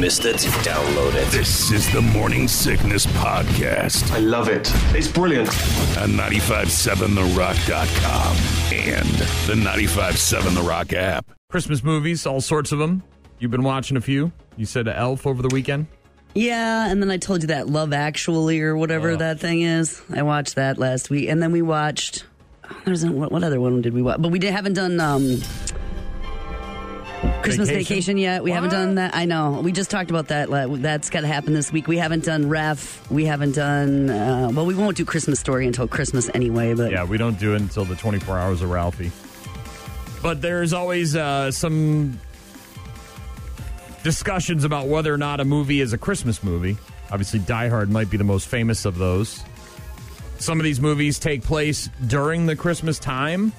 missed it, download it. This is the Morning Sickness Podcast I love it. It's brilliant. on 957therock.com and the 957 The Rock app. Christmas movies, all sorts of them. You've been watching a few. You said Elf over the weekend. Yeah, and then I told you that Love Actually or whatever Oh. that thing is. I watched that last week, and then we watched. There's a, what, what other one did we watch? But we did, haven't done um, Christmas Vacation? Vacation, yet. We haven't done that. I know. We just talked about that. That's got to happen this week. We haven't done Ref. We haven't done. Uh, well, we won't do Christmas Story until Christmas anyway. But Yeah, we don't do it until the 24 hours of Ralphie. But there's always uh, some discussions about whether or not a movie is a Christmas movie. Obviously, Die Hard might be the most famous of those. Some of these movies take place during the Christmas time,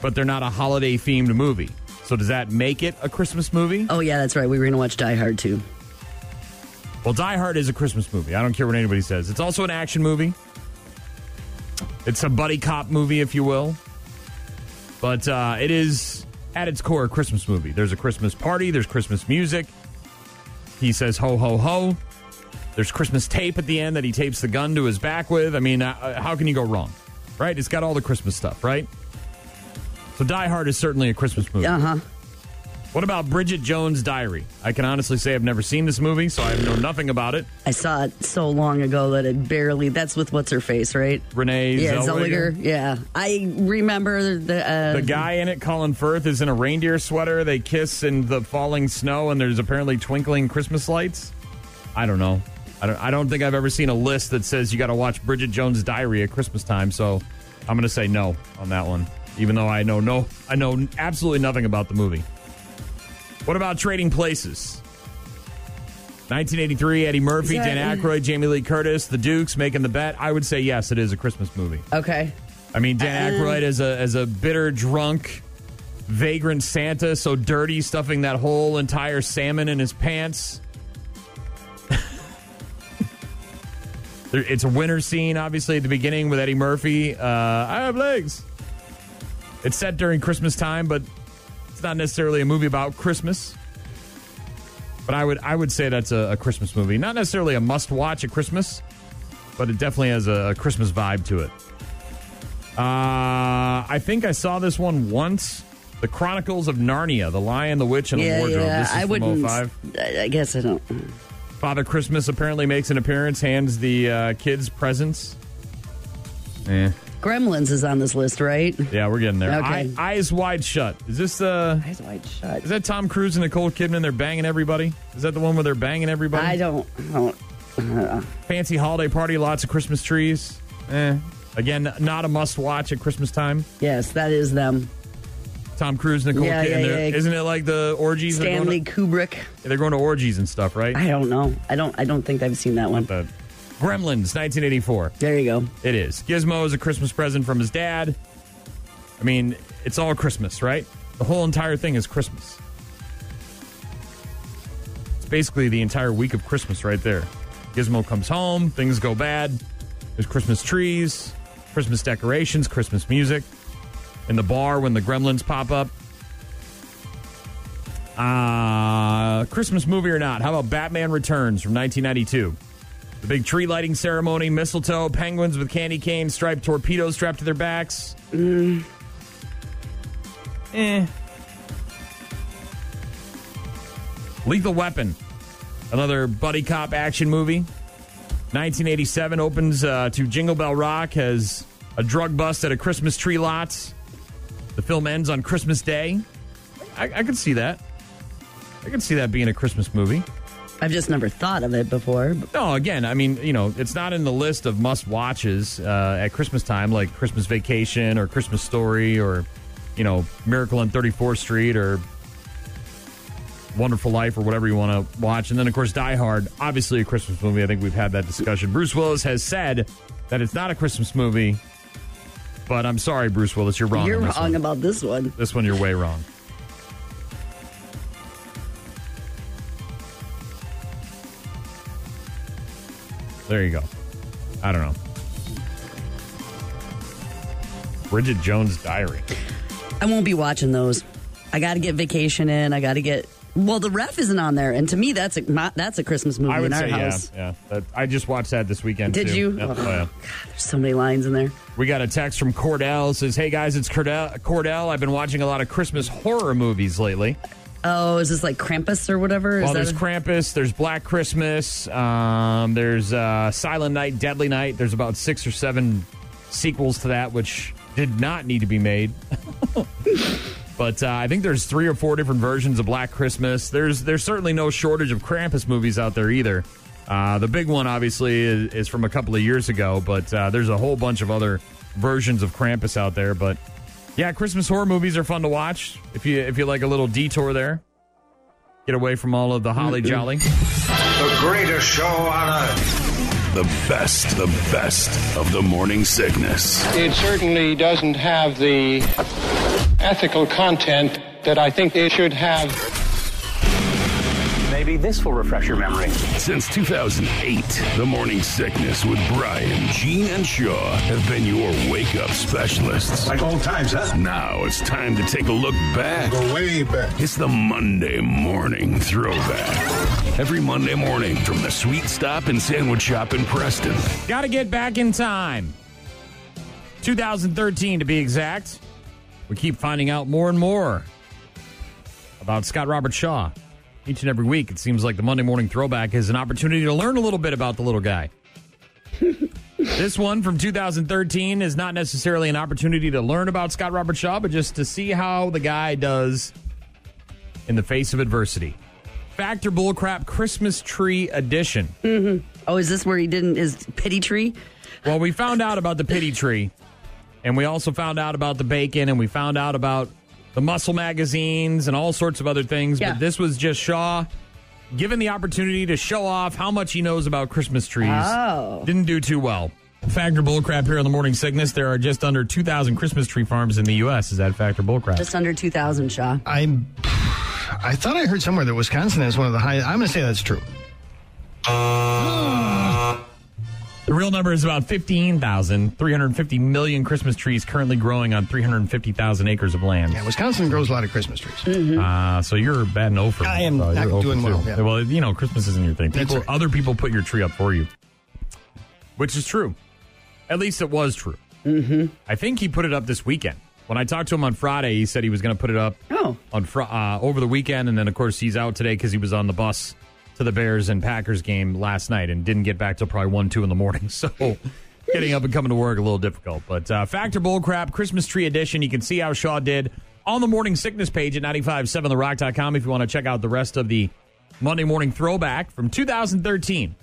but they're not a holiday themed movie. So, does that make it a Christmas movie? oh yeah, that's right. We were going to watch Die Hard too. Well, Die Hard is a Christmas movie. I don't care what anybody says. It's also an action movie. It's a buddy cop movie, if you will. But uh, it is, at its core, a Christmas movie. There's a Christmas party, there's Christmas music. He says, ho, ho, ho. There's Christmas tape at the end that he tapes the gun to his back with. I mean, uh, how can you go wrong? Right? It's got all the Christmas stuff, right? So Die Hard is certainly a Christmas movie. Uh huh. What about Bridget Jones' Diary? I can honestly say I've never seen this movie, so I know nothing about it. I saw it so long ago that it barely. That's with what's her face, right? Renee Yeah, Zellweger. Zellweger. Yeah, I remember the uh, The guy in it, Colin Firth, is in a reindeer sweater. They kiss in the falling snow, and there's apparently twinkling Christmas lights. I don't know. I don't. I don't think I've ever seen a list that says you got to watch Bridget Jones' Diary at Christmas time. So I'm going to say no on that one, even though I know no. I know absolutely nothing about the movie. What about Trading Places? 1983, Eddie Murphy, that- Dan Aykroyd, Jamie Lee Curtis, The Dukes making the bet. I would say yes, it is a Christmas movie. Okay. I mean, Dan Uh, Aykroyd as a as a bitter drunk, vagrant Santa, so dirty, stuffing that whole entire salmon in his pants. It's a winter scene, obviously, at the beginning with Eddie Murphy. Uh, I have legs. It's set during Christmas time, but it's not necessarily a movie about Christmas. But I would I would say that's a, a Christmas movie, not necessarily a must watch at Christmas, but it definitely has a, a Christmas vibe to it. Uh, I think I saw this one once. The Chronicles of Narnia, The Lion, the Witch, and the Yeah, Wardrobe. yeah. This is I from wouldn't. 05. I I guess I don't. Father Christmas apparently makes an appearance, hands the uh, kids presents. Eh. Gremlins is on this list, right? Yeah, we're getting there. Okay. Eye- eyes wide shut. Is this uh Eyes wide shut. is that Tom Cruise and Nicole Kidman? They're banging everybody. Is that the one where they're banging everybody? I don't. I don't Fancy holiday party, lots of Christmas trees. Eh. Again, not a must watch at Christmas time. yes, that is them. Tom Cruise, and Nicole Yeah, Kidman. yeah, They're- yeah. Isn't it like the orgies? They're Stanley going, Kubrick. they're going to orgies and stuff, right? I don't know. I don't. I don't think I've seen that one. The Gremlins, 1984. There you go. It is. Gizmo is a Christmas present from his dad. I mean, it's all Christmas, right? The whole entire thing is Christmas. It's basically the entire week of Christmas right there. Gizmo comes home, things go bad. There's Christmas trees, Christmas decorations, Christmas music. In the bar when the gremlins pop up. Uh, Christmas movie or not? How about Batman Returns from 1992? The big tree lighting ceremony, mistletoe, penguins with candy canes, striped torpedoes strapped to their backs. Eh. Lethal Weapon, another buddy cop action movie. 1987 opens uh, to Jingle Bell Rock, has a drug bust at a Christmas tree lot. The film ends on Christmas Day. I, I could see that. I could see that being a Christmas movie. I've just never thought of it before. No, again, I mean, you know, it's not in the list of must watches uh, at Christmas time, like Christmas Vacation or Christmas Story or, you know, Miracle on 34th Street or Wonderful Life or whatever you want to watch. And then, of course, Die Hard, obviously a Christmas movie. I think we've had that discussion. Bruce Willis has said that it's not a Christmas movie, but I'm sorry, Bruce Willis, you're wrong. You're wrong one. about this one. This one, you're way wrong. There you go. I don't know. Bridget Jones' Diary. I won't be watching those. I got to get vacation in. I got to get Well, the ref isn't on there, and to me, that's a my, that's a Christmas movie I would in our say, yeah, house. yeah. That, I just watched that this weekend. Did too. you? Oh, Oh, yeah. There's so many lines in there. We got a text from Cordell says, "Hey guys, it's Cordell. Cordell. I've been watching a lot of Christmas horror movies lately. Oh, is this like Krampus or whatever? Is Well, that there's a- Krampus, there's Black Christmas, um, there's uh, Silent Night, Deadly Night. There's about six or seven sequels to that, which did not need to be made. but uh, I think there's three or four different versions of Black Christmas. There's there's certainly no shortage of Krampus movies out there either. Uh, the big one, obviously, is, is from a couple of years ago, but uh, there's a whole bunch of other versions of Krampus out there. But yeah, Christmas horror movies are fun to watch if you if you like a little detour there. Get away from all of the holly mm-hmm. jolly. The greatest show on earth. The best, the best of the morning sickness. It certainly doesn't have the ethical content that I think it should have. Maybe this will refresh your memory. Since 2008, the morning sickness with Brian, Gene, and Shaw have been your wake up specialists. Like old times, huh? Now it's time to take a look back. Go way back. It's the Monday morning throwback. Every Monday morning from the Sweet Stop and Sandwich Shop in Preston. Got to get back in time. 2013 to be exact. We keep finding out more and more about Scott Robert Shaw. Each and every week, it seems like the Monday Morning Throwback is an opportunity to learn a little bit about the little guy. this one from 2013 is not necessarily an opportunity to learn about Scott Robert Shaw, but just to see how the guy does in the face of adversity. Fact or Bullcrap Christmas Tree Edition. Mm-hmm. Oh, is this where he didn't his pity tree? Well, we found out about the pity tree, and we also found out about the bacon, and we found out about the muscle magazines and all sorts of other things. Yeah. But this was just Shaw given the opportunity to show off how much he knows about Christmas trees. Oh. Didn't do too well. Fact or Bullcrap here on the Morning Sickness. There are just under 2,000 Christmas tree farms in the U.S. Is that Fact or Bullcrap? Just under two thousand, Shaw. I'm. I thought I heard somewhere that Wisconsin has one of the highest. I'm going to say that's true. The real number is about 15,000. 350 million Christmas trees currently growing on 350,000 acres of land. Yeah, Wisconsin grows a lot of Christmas trees. Uh, so you're batting over. I am uh, not you're 0 for doing well, yeah. Well, you know, Christmas isn't your thing. That's People, right. other people put your tree up for you, which is true. At least it was true. Mm-hmm. I think he put it up this weekend. When I talked to him on Friday, he said he was going to put it up Oh. on fr- uh, over the weekend, and then of course he's out today because he was on the bus to the Bears and Packers game last night and didn't get back till probably one, two in the morning. So getting up and coming to work a little difficult. But uh, Fact or Bullcrap Christmas Tree Edition, you can see how Shaw did on the morning sickness page at 957therock.com if you want to check out the rest of the Monday morning throwback from 2013.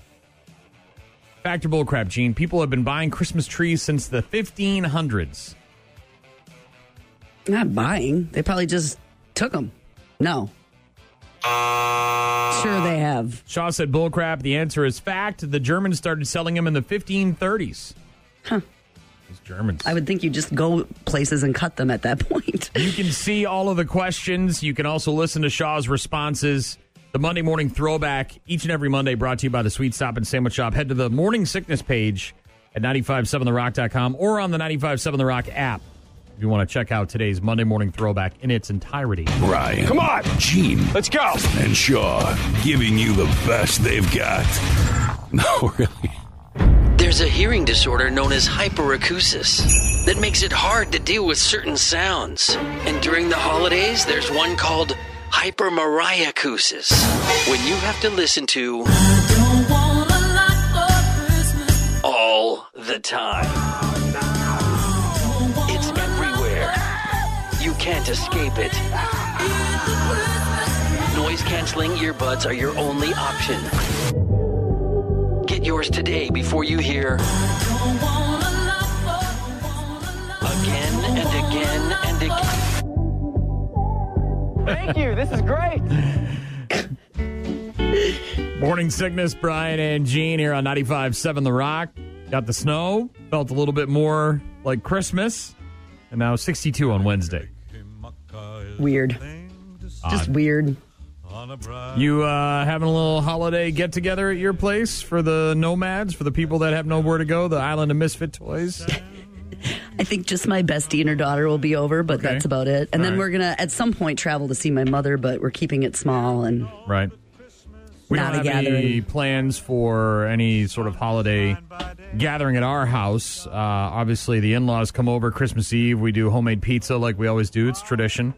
Fact or Bullcrap, Gene. People have been buying Christmas trees since the 1500s. Not buying. They probably just took them. No. Sure, they have. Shaw said bullcrap. The answer is fact. The Germans started selling them in the 1530s. Huh. Those Germans. I would think you just go places and cut them at that point. you can see all of the questions. You can also listen to Shaw's responses. The Monday Morning Throwback, each and every Monday, brought to you by the Sweet Stop and Sandwich Shop. Head to the Morning Sickness page at 957therock.com or on the 957 The Rock app if you want to check out today's Monday Morning Throwback in its entirety. Brian. Come on. Gene. Let's go. And Shaw giving you the best they've got. No, really. There's a hearing disorder known as hyperacusis that makes it hard to deal with certain sounds. And during the holidays, there's one called hypermariacusis when you have to listen to all the time. Can't escape it. Noise canceling earbuds are your only option. Get yours today before you hear again and again and again. Thank you. This is great. Morning Sickness, Brian and Gene here on 95.7 The Rock. Got the snow, felt a little bit more like Christmas, and now 62 on Wednesday. Weird. Just weird. You uh, having a little holiday get together at your place for the nomads, for the people that have nowhere to go, the Island of Misfit Toys? I think just my bestie and her daughter will be over, but Okay. that's about it. And All then right. we're gonna at some point travel to see my mother, but we're keeping it small and Right. We Not don't a have any plans for any sort of holiday gathering at our house. Uh, obviously, the in laws come over Christmas Eve. We do homemade pizza like we always do, it's tradition.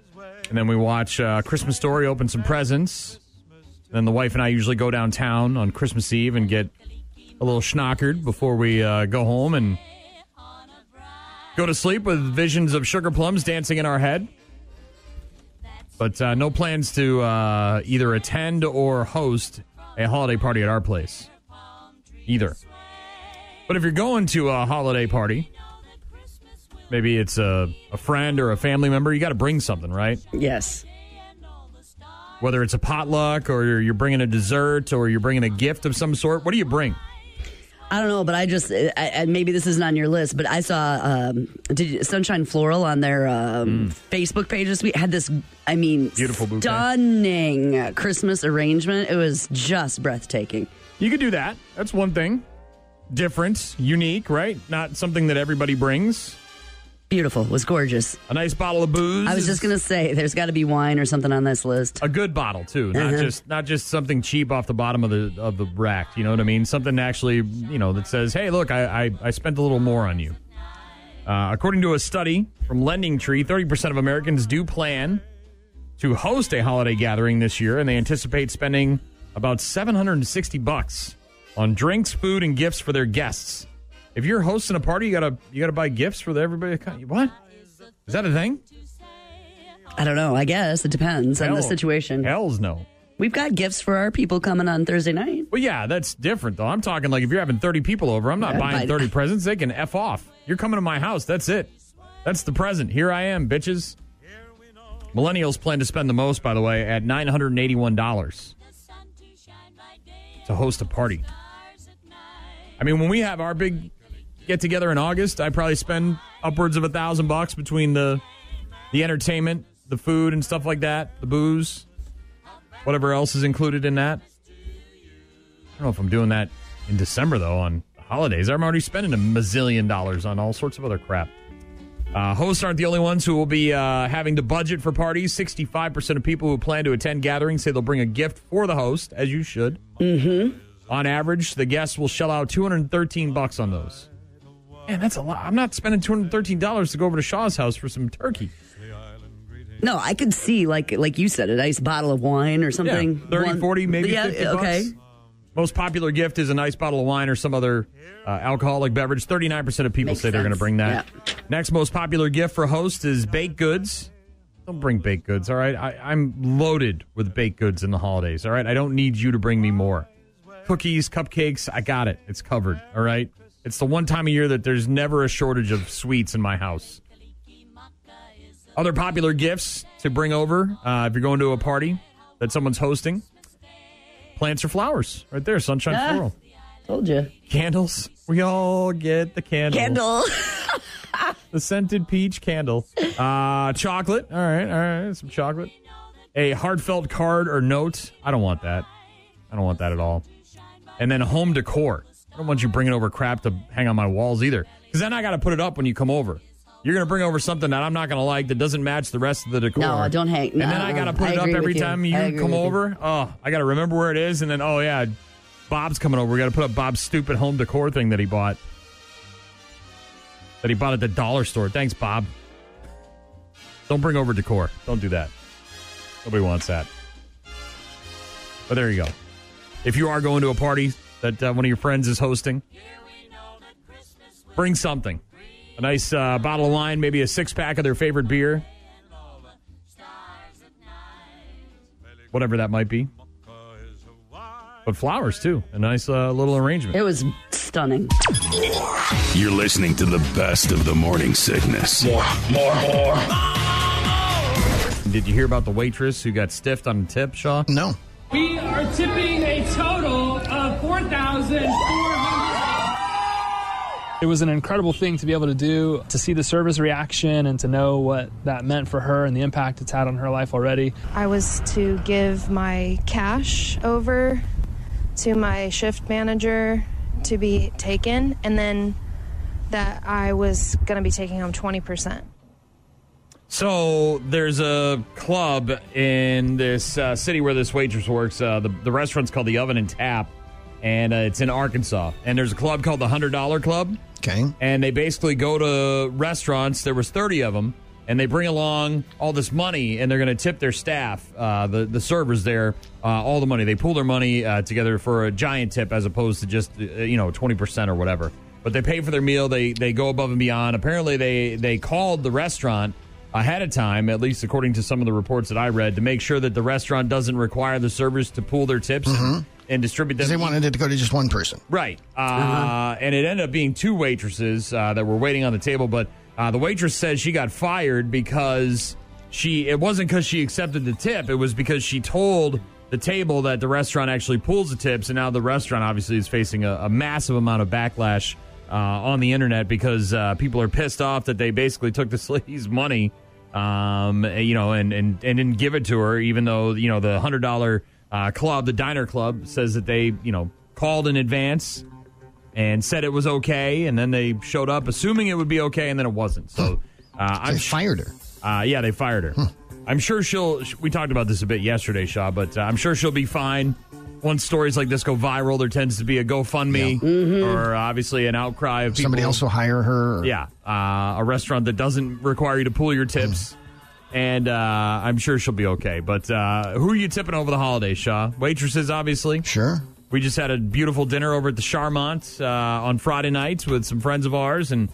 And then we watch uh, Christmas Story, open some presents. Then the wife and I usually go downtown on Christmas Eve and get a little schnockered before we uh, go home and go to sleep with visions of sugar plums dancing in our head. But uh, no plans to uh, either attend or host a holiday party at our place. Either. But if you're going to a holiday party, maybe it's a, a friend or a family member, you got to bring something, right? yes. Whether it's a potluck or you're bringing a dessert or you're bringing a gift of some sort. What do you bring? I don't know, but I just I, I, maybe this isn't on your list, but I saw um, did Sunshine Floral on their um, Facebook page this week had this. I mean, Mm. Beautiful bouquet. stunning Christmas arrangement. It was just breathtaking. You could do that. That's one thing. Different, unique, right? Not something that everybody brings. Beautiful. It was gorgeous. A nice bottle of booze. I was just gonna say, there's got to be wine or something on this list. a good bottle too, not Uh-huh. just not just something cheap off the bottom of the of the rack. You know what I mean? Something actually, you know, that says, "Hey, look, I I, I spent a little more on you." Uh, according to a study from LendingTree, thirty percent of Americans do plan to host a holiday gathering this year, and they anticipate spending about seven hundred and sixty bucks on drinks, food, and gifts for their guests. If you're hosting a party, you gotta you gotta buy gifts for everybody. What is that a thing? I don't know. I guess it depends on the situation. Hell's no. We've got gifts for our people coming on Thursday night. Well, yeah, that's different though. I'm talking like if you're having 30 people over, I'm not Yeah, buying but- 30 presents. They can f off. You're coming to my house. That's it. That's the present. Here I am, bitches. Millennials plan to spend the most, by the way, at $981 to host a party. I mean, when we have our big get together in August, I probably spend upwards of a thousand bucks between the the entertainment, the food, and stuff like that, the booze, whatever else is included in that. I don't know if I'm doing that in December though. On holidays, I'm already spending a mazillion dollars on all sorts of other crap. Uh, hosts aren't the only ones who will be uh, having to budget for parties. 65% of people who plan to attend gatherings say they'll bring a gift for the host, as you should. Mm-hmm. On average, the guests will shell out 213 bucks on those. Man, that's a lot. I'm not spending $213 to go over to Shaw's house for some turkey. No, I could see like like you said, a nice bottle of wine or something. Yeah, 30, One- 40, maybe yeah, 50 okay. bucks. Most popular gift is a nice bottle of wine or some other uh, alcoholic beverage. 39% of people Makes say they're going to bring that. Next most popular gift for host is baked goods. Don't bring baked goods, all right? I, I'm loaded with baked goods in the holidays, all right? I don't need you to bring me more. Cookies, cupcakes, I got it. It's covered, all right? It's the one time a year that there's never a shortage of sweets in my house. Other popular gifts to bring over uh, if you're going to a party that someone's hosting plants or flowers. Right there, sunshine Ah. floral. Told you. Candles. We all get the candle. Candle. The scented peach candle. Uh, chocolate. All right, all right. Some chocolate. A heartfelt card or note. I don't want that. I don't want that at all. And then home decor. I don't want you bringing over crap to hang on my walls either. Because then I got to put it up when you come over. You're going to bring over something that I'm not going to like that doesn't match the rest of the decor. No, I don't hang- And then I got to put I it up every you. time you come with you. over. Oh, I got to remember where it is. And then, oh, yeah, Bob's coming over. We got to put up Bob's stupid home decor thing that he bought. That he bought at the dollar store. Thanks, Bob. Don't bring over decor. Don't do that. Nobody wants that. But there you go. If you are going to a party that uh, one of your friends is hosting, bring something. A nice uh, bottle of wine, maybe a six pack of their favorite beer. Whatever that might be. But flowers, too. A nice uh, little arrangement. It was stunning. You're listening to the best of the morning sickness. More, more, more. Did you hear about the waitress who got stiffed on a tip, Shaw? No. We are tipping a total of four thousand four hundred. It was an incredible thing to be able to do, to see the service reaction and to know what that meant for her and the impact it's had on her life already. I was to give my cash over to my shift manager to be taken, and then that I was going to be taking home 20%. So there's a club in this uh, city where this waitress works. Uh, the, the restaurant's called the Oven and Tap, and uh, it's in Arkansas. And there's a club called the Hundred Dollar Club. Okay. And they basically go to restaurants. There was 30 of them, and they bring along all this money, and they're going to tip their staff, uh, the the servers there, uh, all the money. They pool their money uh, together for a giant tip, as opposed to just you know 20 percent or whatever. But they pay for their meal. They they go above and beyond. Apparently, they they called the restaurant ahead of time, at least according to some of the reports that I read, to make sure that the restaurant doesn't require the servers to pool their tips and, and distribute them. They wanted it to go to just one person. Right. Uh, And it ended up being two waitresses uh, that were waiting on the table, but uh, the waitress said she got fired because she, it wasn't because she accepted the tip, it was because she told the table that the restaurant actually pulls the tips, and now the restaurant obviously is facing a, a massive amount of backlash. Uh, on the internet because uh, people are pissed off that they basically took this lady's money, um, you know, and, and, and didn't give it to her, even though, you know, the $100 uh, club, the diner club, says that they, you know, called in advance and said it was okay, and then they showed up assuming it would be okay, and then it wasn't. So uh, I'm fired her. Uh, yeah, they fired her. I'm sure she'll. We talked about this a bit yesterday, Shaw, but uh, I'm sure she'll be fine. Once stories like this go viral, there tends to be a GoFundMe or obviously an outcry of people. Somebody else will hire her. Yeah, uh, a restaurant that doesn't require you to pull your tips. And uh, I'm sure she'll be okay. But uh, who are you tipping over the holidays, Shaw? Waitresses, obviously. Sure. We just had a beautiful dinner over at the Charmant uh, on Friday nights with some friends of ours, and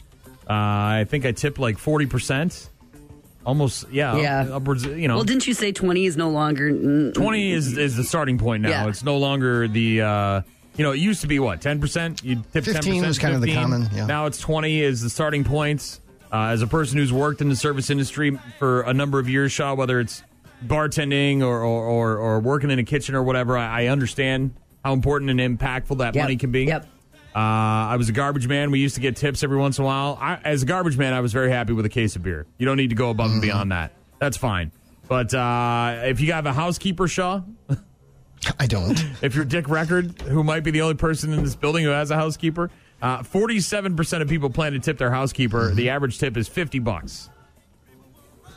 uh, I think I tipped like forty percent, almost. Yeah, Yeah. upwards. You know, Well, didn't you say 20 is no longer. mm, twenty is is the starting point now. Yeah. It's no longer the. Uh, you know, it used to be what ten percent. You tip ten 15 percent. was kind of the common, yeah. Now it's twenty is the starting points. Uh, as a person who's worked in the service industry for a number of years, Shaw, whether it's bartending or or, or, or working in a kitchen or whatever, I, I understand how important and impactful that Yep. money can be. Yep. Uh, I was a garbage man. We used to get tips every once in a while. I, as a garbage man, I was very happy with a case of beer. You don't need to go above and beyond that. That's fine. But uh, if you have a housekeeper, Shaw, I don't. if you're Dick Record, who might be the only person in this building who has a housekeeper, uh, 47% of people plan to tip their housekeeper. The average tip is 50 bucks.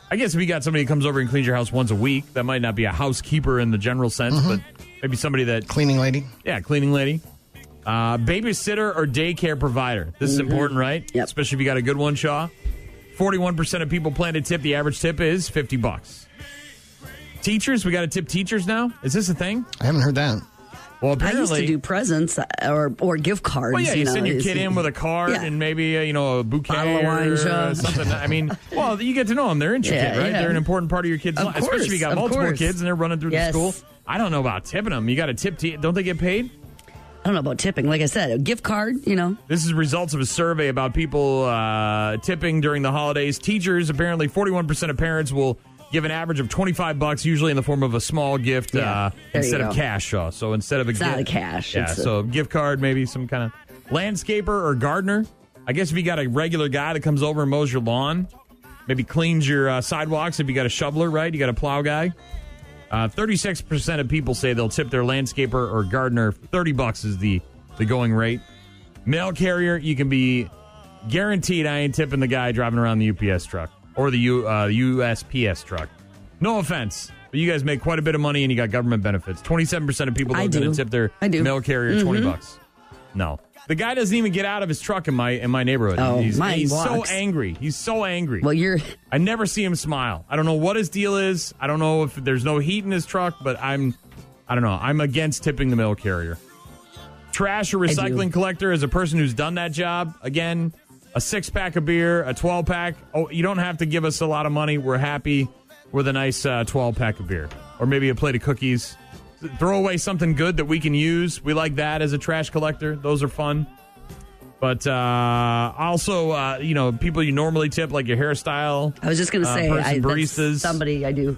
I guess if you got somebody who comes over and cleans your house once a week, that might not be a housekeeper in the general sense, but maybe somebody that Cleaning lady. yeah, cleaning lady. Uh, babysitter or daycare provider. This is important, right? Yep. Especially if you got a good one, Shaw. 41% of people plan to tip. The average tip is 50 bucks. Teachers, we got to tip teachers now? Is this a thing? I haven't heard that. Well, apparently, I used to do presents uh, or or gift cards. well, yeah, you, know, send your kid in with a card Yeah. and maybe uh, you know a bouquet Bottle of wine, or Shaw. something. I mean, well, you get to know them; they're intricate, Yeah, right? yeah. They're an important part of your kid's Of life, especially if you got multiple course. kids and they're running through Yes. the school. I don't know about tipping them. You got to tip. Te- don't they get paid? I don't know about tipping. Like I said, a gift card, you know. This is results of a survey about people uh, tipping during the holidays. Teachers, apparently, 41% of parents will give an average of 25 bucks, usually in the form of a small gift Yeah, uh, there you instead of go. cash. Shaw. So instead of a It's gift, not a cash, yeah. it's a- so a gift card, maybe some kind of landscaper or gardener. I guess if you got a regular guy that comes over and mows your lawn, maybe cleans your uh, sidewalks. If you got a shoveler, right? You got a plow guy. Uh, 36% of people say they'll tip their landscaper or gardener. 30 bucks is the, the going rate. Mail carrier, you can be guaranteed I ain't tipping the guy driving around the UPS truck or the U, uh, USPS truck. No offense, but you guys make quite a bit of money and you got government benefits. 27% of people going do. tip their I do. mail carrier 20 Mhm. bucks. No. The guy doesn't even get out of his truck in my in my neighborhood. Oh, he's mine he's so walks. angry. He's so angry. Well, you're. I never see him smile. I don't know what his deal is. I don't know if there's no heat in his truck, but I'm, I don't know. I'm against tipping the mail carrier. Trash or recycling collector is a person who's done that job. Again, a six pack of beer, a 12 pack. Oh, you don't have to give us a lot of money. We're happy with a nice uh, 12 pack of beer or maybe a plate of cookies. Throw away something good that we can use. We like that as a trash collector. Those are fun. But uh, also, uh, you know, people you normally tip, like your hairstyle. I was just going to uh, say, person, I, that's baristas. somebody I do.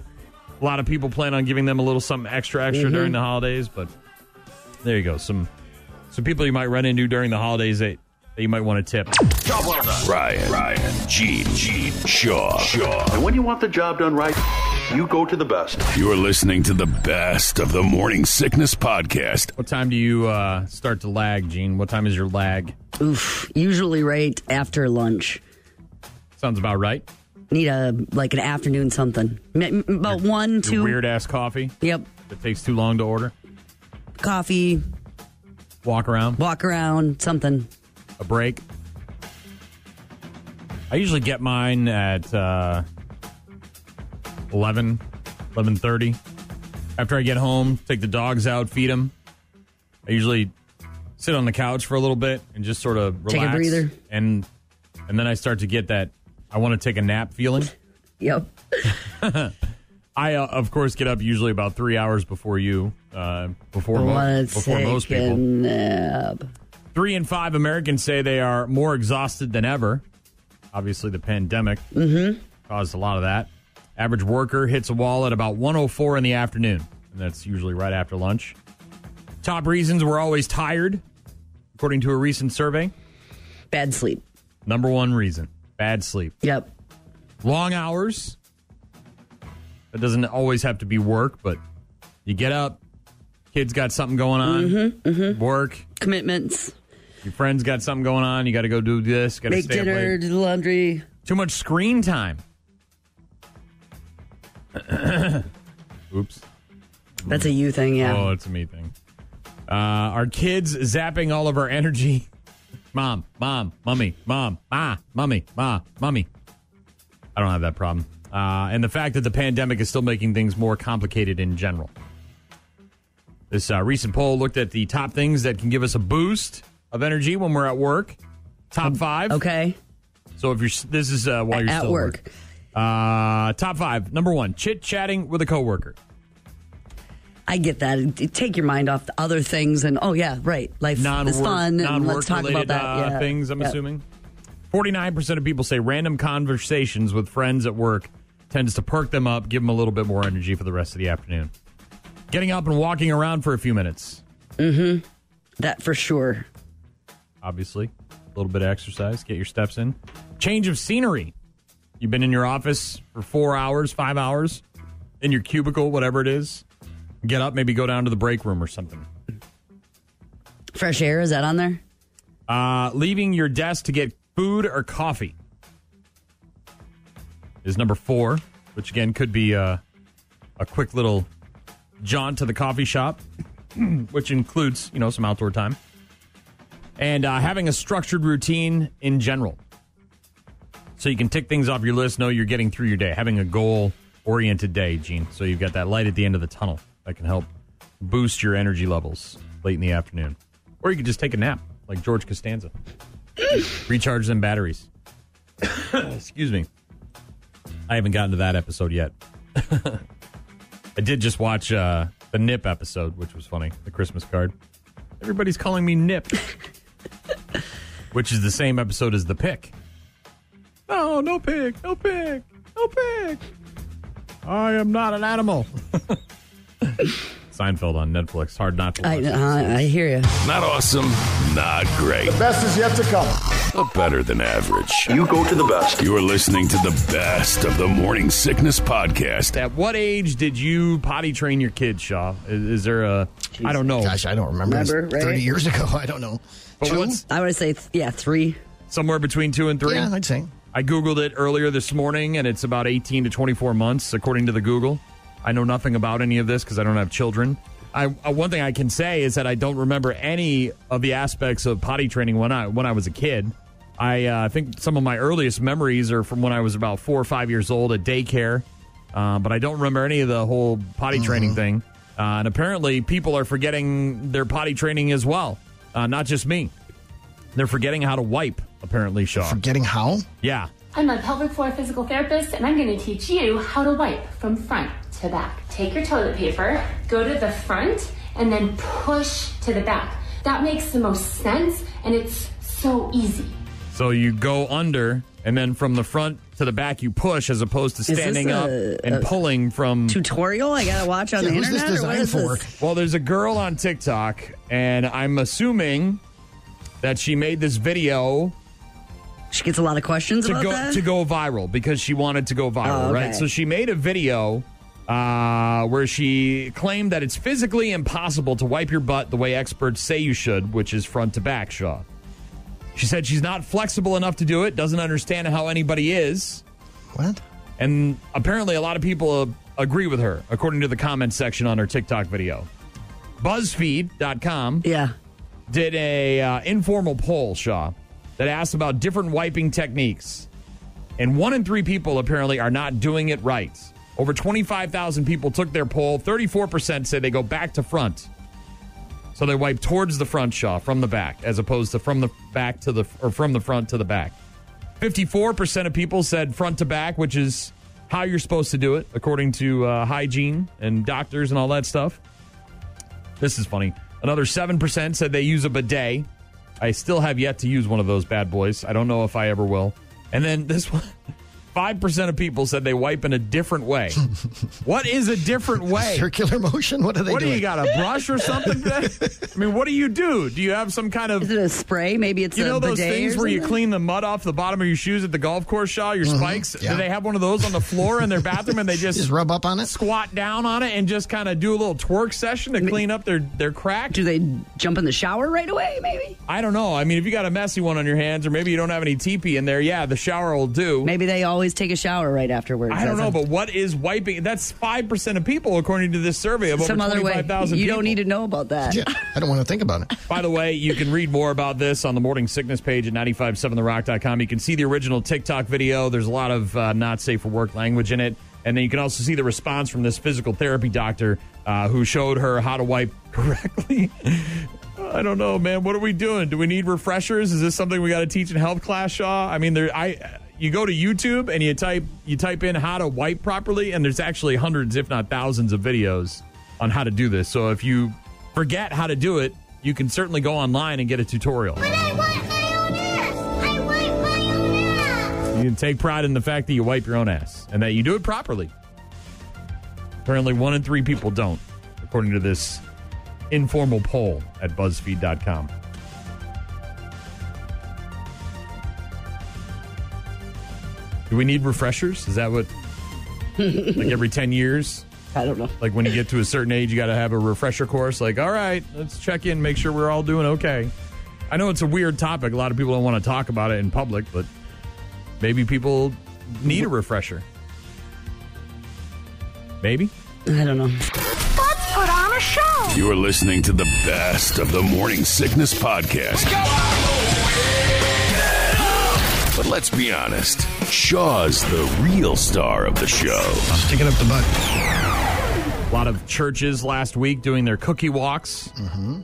A lot of people plan on giving them a little something extra, extra Mhm. during the holidays. But there you go. Some some people you might run into during the holidays that, that you might want to tip. Job well done. Ryan, Ryan, Gene, Gene, Shaw, Shaw. And when you want the job done right, You go to the best. You're listening to the best of the Morning Sickness Podcast. What time do you uh, start to lag, Gene? What time is your lag? Oof. Usually right after lunch. Sounds about right. Need a like an afternoon something. M- m- About one, two. Weird ass coffee. Yep. It takes too long to order. Coffee, Walk around. walk around, something. a break. I usually get mine at uh, 11, 11.30. After I get home, take the dogs out, feed them. I usually sit on the couch for a little bit and just sort of relax. Take a breather. And, and then I start to get that I want to take a nap feeling. Yep. I, uh, of course, get up usually about three hours before you, uh, before, I mo- before take most a people. nap. Three in five Americans say they are more exhausted than ever. Obviously, the pandemic Mm-hmm. caused a lot of that. Average worker hits a wall at about 104 in the afternoon, and that's usually right after lunch. Top reasons we're always tired, according to a recent survey. Bad sleep. Number one reason bad sleep. Yep. Long hours. It doesn't always have to be work, but you get up, kids got something going on, Mm-hmm, work, Commitments. your friends got something going on, you got to go do this, got to Make dinner, do the laundry. Too much screen time. Oops. That's a you thing, yeah. Oh, it's a me thing. Uh, our kids zapping all of our energy. Mom, mom, mummy, mom, ma, mummy, ma, mummy. I don't have that problem. Uh, and the fact that the pandemic is still making things more complicated in general. This uh, recent poll looked at the top things that can give us a boost of energy when we're at work. Top five. Okay. So if you're, this is uh, while you're At still work. Uh, top five. Number one, chit chatting with a coworker. I get that. Take your mind off the other things, and oh yeah, right. Life Non-work, is fun, and let's talk about that. uh, yeah. things. I'm assuming. Forty-nine percent of people say random conversations with friends at work tends to perk them up, give them a little bit more energy for the rest of the afternoon. Getting up and walking around for a few minutes, Mm-hmm. That for sure. obviously. A little bit of exercise, get your steps in. Change of scenery. You've been in your office for four hours, five hours, in your cubicle, whatever it is. Get up, maybe go down to the break room or something. Fresh air is that on there? Uh, leaving your desk to get food or coffee is number four, which again could be uh, a quick little jaunt to the coffee shop, which includes you know some outdoor time, and uh, having a structured routine in general, so you can tick things off your list, know you're getting through your day, having a goal oriented day, Gene. So you've got that light at the end of the tunnel that can help boost your energy levels late in the afternoon, or you could just take a nap like George Costanza. Recharge them batteries. Excuse me. I haven't gotten to that episode yet. I did just watch uh, the Nip episode, which was funny. The Christmas card. Everybody's calling me Nip, which is the same episode as the Pick. No, no pig, no pig, no pig. I am not an animal. Seinfeld on Netflix. Hard not to I, uh, I hear you. Not awesome, not great, The best is yet to come. but better than average. You go to the best. You're listening to the best of the Morning Sickness Podcast. At what age did you potty train your kids, Shaw? Is, is there a? I don't know. Gosh, I don't remember. Remember, right? 30 years ago. I don't know. But Two? what's I would say th- yeah, three. somewhere between two and three? Yeah, I'd say. I googled it earlier this morning, and it's about 18 to 24 months, according to the Google. I know nothing about any of this because I don't have children. I uh, one thing I can say is that I don't remember any of the aspects of potty training when I when I was a kid. I uh, think some of my earliest memories are from when I was about four or five years old at daycare, uh, but I don't remember any of the whole potty training thing. Uh, and apparently, people are forgetting their potty training as well. Uh, not just me; they're forgetting how to wipe. Apparently, Shaw. Forgetting how? Yeah. I'm a pelvic floor physical therapist, and I'm going to teach you how to wipe from front to back. Take your toilet paper, go to the front, and then push to the back. That makes the most sense, and it's so easy. So you go under, and then from the front to the back, you push, as opposed to this standing up and pulling from. Tutorial I gotta watch on Yeah, the who's this internet. or what designed for? this? Well, there's a girl on TikTok, and I'm assuming that she made this video She gets a lot of questions to about go that. to go viral because she wanted to go viral, Oh, okay. right? So she made a video uh, where she claimed that it's physically impossible to wipe your butt the way experts say you should, which is front to back, Shaw. She said she's not flexible enough to do it, doesn't understand how anybody is. What? And apparently, a lot of people uh, agree with her, according to the comment section on her TikTok video. BuzzFeed.com Yeah. Did a uh, informal poll, Shaw, that asked about different wiping techniques. And one in three people apparently are not doing it right. Over 25,000 people took their poll. 34% say they go back to front. So they wipe towards the front, Shaw, from the back, as opposed to from the back to the, or from the front to the back. 54% of people said front to back, which is how you're supposed to do it, according to uh, hygiene and doctors and all that stuff. This is funny. Another 7% said they use a bidet. I still have yet to use one of those bad boys. I don't know if I ever will. And then this one 5% of people said they wipe in a different way. what is a different way? Circular motion? What are they what do doing? you got, a brush or something? I mean, what do you do? Do you have some kind of. Is it a spray? Maybe it's You a know those bidet things where you clean the mud off the bottom of your shoes at the golf course, Shaw, your Mhm, spikes? yeah. Do they have one of those on the floor in their bathroom and they just, Just rub up on it? squat down on it and just kind of do a little twerk session to clean up their, their crack? Do they jump in the shower right away? Maybe. I don't know. I mean, if you got a messy one on your hands or maybe you don't have any teepee in there, yeah, the shower will do. Maybe they always take a shower right afterwards. I don't That's know, a- but what is wiping? That's 5% of people, according to this survey of some over other way. 25,000 You people. don't need to know about that. Yeah, I don't want to think about it. By the way, you can read more about this on the Morning Sickness page at 957therock.com. You can see the original TikTok video. There's a lot of uh, not safe for work language in it. And then you can also see the response from this physical therapy doctor uh, who showed her how to wipe correctly. I don't know, man. What are we doing? Do we need refreshers? Is this something we got to teach in health class, Shaw? I mean, there. I you go to YouTube and you type you type in how to wipe properly, and there's actually hundreds, if not thousands, of videos on how to do this. So if you forget how to do it, you can certainly go online and get a tutorial. But I wipe my own ass! I wipe my own ass. You can take pride in the fact that you wipe your own ass and that you do it properly. Apparently, one in three people don't, according to this informal poll at BuzzFeed.com. Do we need refreshers? Is that what, like every 10 years? I don't know. Like when you get to a certain age, you got to have a refresher course. Like, all right, let's check in, make sure we're all doing okay. I know it's a weird topic. A lot of people don't want to talk about it in public, but maybe people need a refresher. Maybe. I don't know. Let's put on a show. You're listening to the best of the Morning Sickness Podcast. But let's be honest, Shaw's the real star of the show. Stick it up the butt. A lot of churches last week doing their cookie walks. Mm-hmm.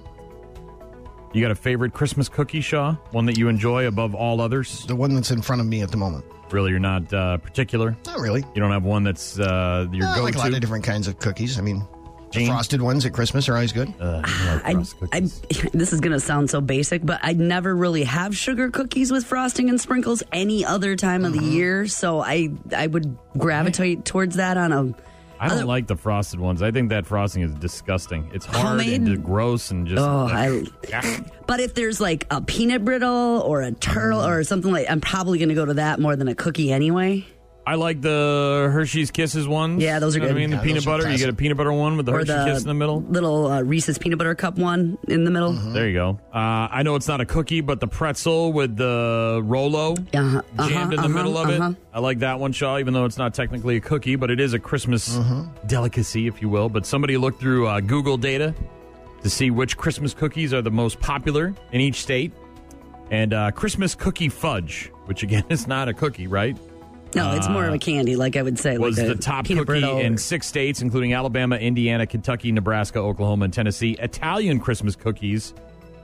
You got a favorite Christmas cookie, Shaw? One that you enjoy above all others? The one that's in front of me at the moment. Really, you're not uh, particular? Not really. You don't have one that's uh, your I go-to? like a lot of different kinds of cookies. I mean, the frosted ones at Christmas are always good. Uh, you like I, I, this is going to sound so basic, but I never really have sugar cookies with frosting and sprinkles any other time of the Mm-hmm. year. So I I would gravitate towards that on a. I don't other- like the frosted ones. I think that frosting is disgusting. It's hard Homemade? and just gross and just. Oh, Ah. But if there's like a peanut brittle or a turtle or something like, I'm probably going to go to that more than a cookie anyway. I like the Hershey's Kisses ones. Yeah, those are You know good. I mean, the Yeah, peanut those are butter. You get a peanut butter one with the or Hershey the Kiss in the middle. little uh, Reese's peanut butter cup one in the middle. Mm-hmm. There you go. Uh, I know it's not a cookie, but the pretzel with the Rolo Uh-huh, uh-huh, jammed in the uh-huh, middle of uh-huh. it. I like that one, Shaw, even though it's not technically a cookie, but it is a Christmas Mm-hmm. delicacy, if you will. But somebody looked through uh, Google data to see which Christmas cookies are the most popular in each state. And uh, Christmas cookie fudge, which again is not a cookie, right? No, it's more of Uh, a candy, like I would say. was like the top cookie brittle in six states, including Alabama, Indiana, Kentucky, Nebraska, Oklahoma, and Tennessee. Italian Christmas cookies,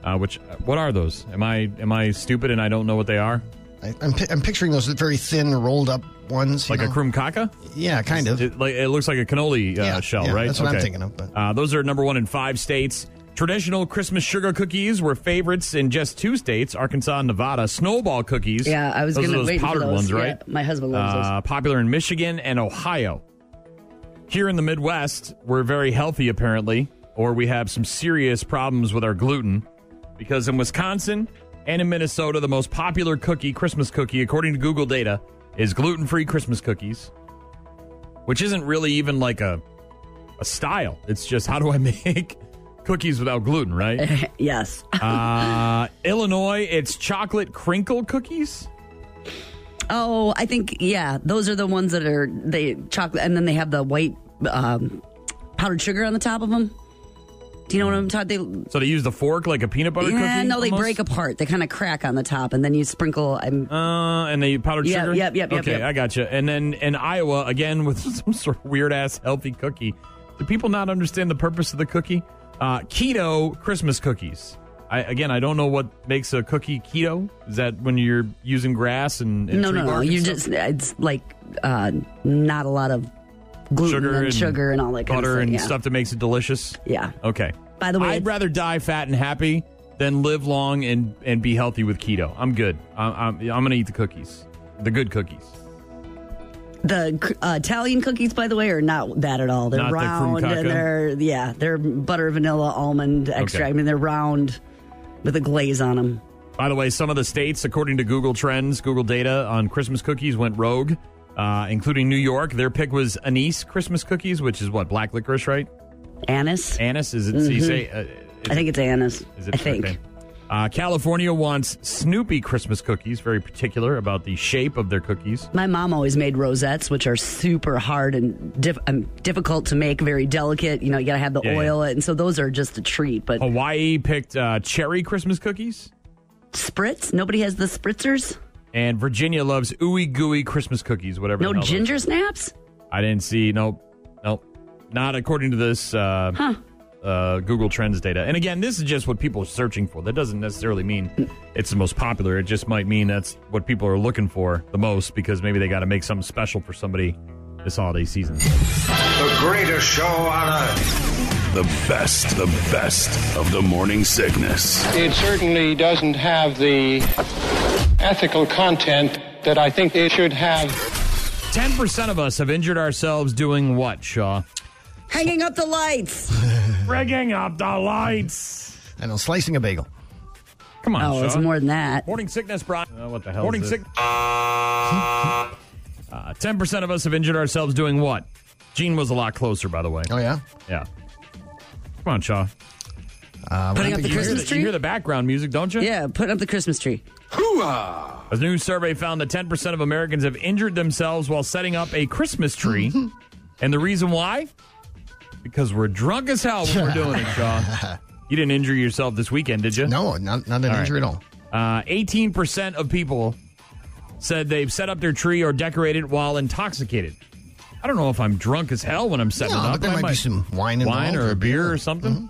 uh, which what are those? Am I am I stupid and I don't know what they are? I, I'm, pi- I'm picturing those very thin, rolled up ones. you Like a know? krumkake? Yeah, kind of. It, like, it looks like a cannoli uh, Yeah, shell, yeah, right? that's what I'm thinking of, but- Uh, those are number one in five states. Traditional Christmas sugar cookies were favorites in just two states: Arkansas and Nevada. Snowball cookies. Yeah, I was gonna those wait for powdered those. ones, Yeah, right? my husband loves those. Uh, popular in Michigan and Ohio. Here in the Midwest, we're very healthy, apparently, or we have some serious problems with our gluten. Because in Wisconsin and in Minnesota, the most popular cookie, Christmas cookie, according to Google data, is gluten free Christmas cookies. which isn't really even like a a style. It's just how do I make cookies without gluten, right? yes. uh, Illinois, it's chocolate crinkle cookies. Oh, I think yeah, those are the ones that are they chocolate, and then they have the white um, powdered sugar on the top of them. Do you know what I'm talking? They So they use the fork like a peanut butter yeah, cookie. no, they almost? break apart. They kind of crack on the top, and then you sprinkle. I'm Uh, and they powdered Yep, sugar. yep, yep, yep, Okay, yep. I got you. And then in Iowa, again with some sort of weird ass healthy cookie. Do people not understand the purpose of the cookie? Uh, keto Christmas cookies. I, again, I don't know what makes a cookie keto. Is that when you're using grass and, and no, no, no. You just it's like uh, not a lot of gluten sugar and, and sugar and all that kind of butter and yeah. stuff that makes it delicious. Yeah. Okay. By the way, I'd rather die fat and happy than live long and and be healthy with keto. I'm good. I'm I'm, I'm gonna eat the cookies, the good cookies. The uh, Italian cookies, by the way, are not bad at all. They're Not round krumkake? and they're yeah, they're butter, vanilla, almond extract. Okay. I mean, they're round with a glaze on them. By the way, some of the states, according to Google Trends, Google data on Christmas cookies went rogue, uh, including New York. Their pick was anise Christmas cookies, which is what black licorice, right? Anise. Anise is it? So you Mhm. say? Uh, I think it's anise. Is it? I think. okay. Uh, California wants Snoopy Christmas cookies. Very particular about the shape of their cookies. My mom always made rosettes, which are super hard and diff- um, difficult to make, very delicate. You know, you got to have the Yeah, yeah. oil, and so those are just a treat. But Hawaii picked uh, cherry Christmas cookies. spritz, nobody has the spritzers. And Virginia loves ooey gooey Christmas cookies, whatever. No ginger snaps. I didn't see. Nope. Nope. Not according to this uh, Huh. Uh, Google Trends data. And again, this is just what people are searching for. That doesn't necessarily mean it's the most popular. It just might mean that's what people are looking for the most because maybe they got to make something special for somebody this holiday season. The greatest show on earth. The best, the best of the morning sickness. It certainly doesn't have the ethical content that I think it should have. 10% of us have injured ourselves doing what, Shaw? Hanging up the lights. Rigging up the lights. And I know, slicing a bagel. Come on, Oh, it's more than that. Morning sickness, Brian. Uh, what the hell? Morning sick. Uh, Ten percent of us have injured ourselves doing what? Gene was a lot closer, by the way. Oh, yeah? Yeah. Come on, Shaw. Uh, Putting up the You hear Christmas the, tree. you hear the background music, don't you? Yeah, putting up the Christmas tree. A new survey found that 10% of Americans have injured themselves while setting up a Christmas tree. and the reason why? Because we're drunk as hell when we're doing it, Shaw. You didn't injure yourself this weekend, did you? No, not, not an All right. injury at all. Uh, 18% of people said they've set up their tree or decorated while intoxicated. I don't know if I'm drunk as hell when I'm setting No, it up. but there I might be some wine wine or or a beer beer. or something.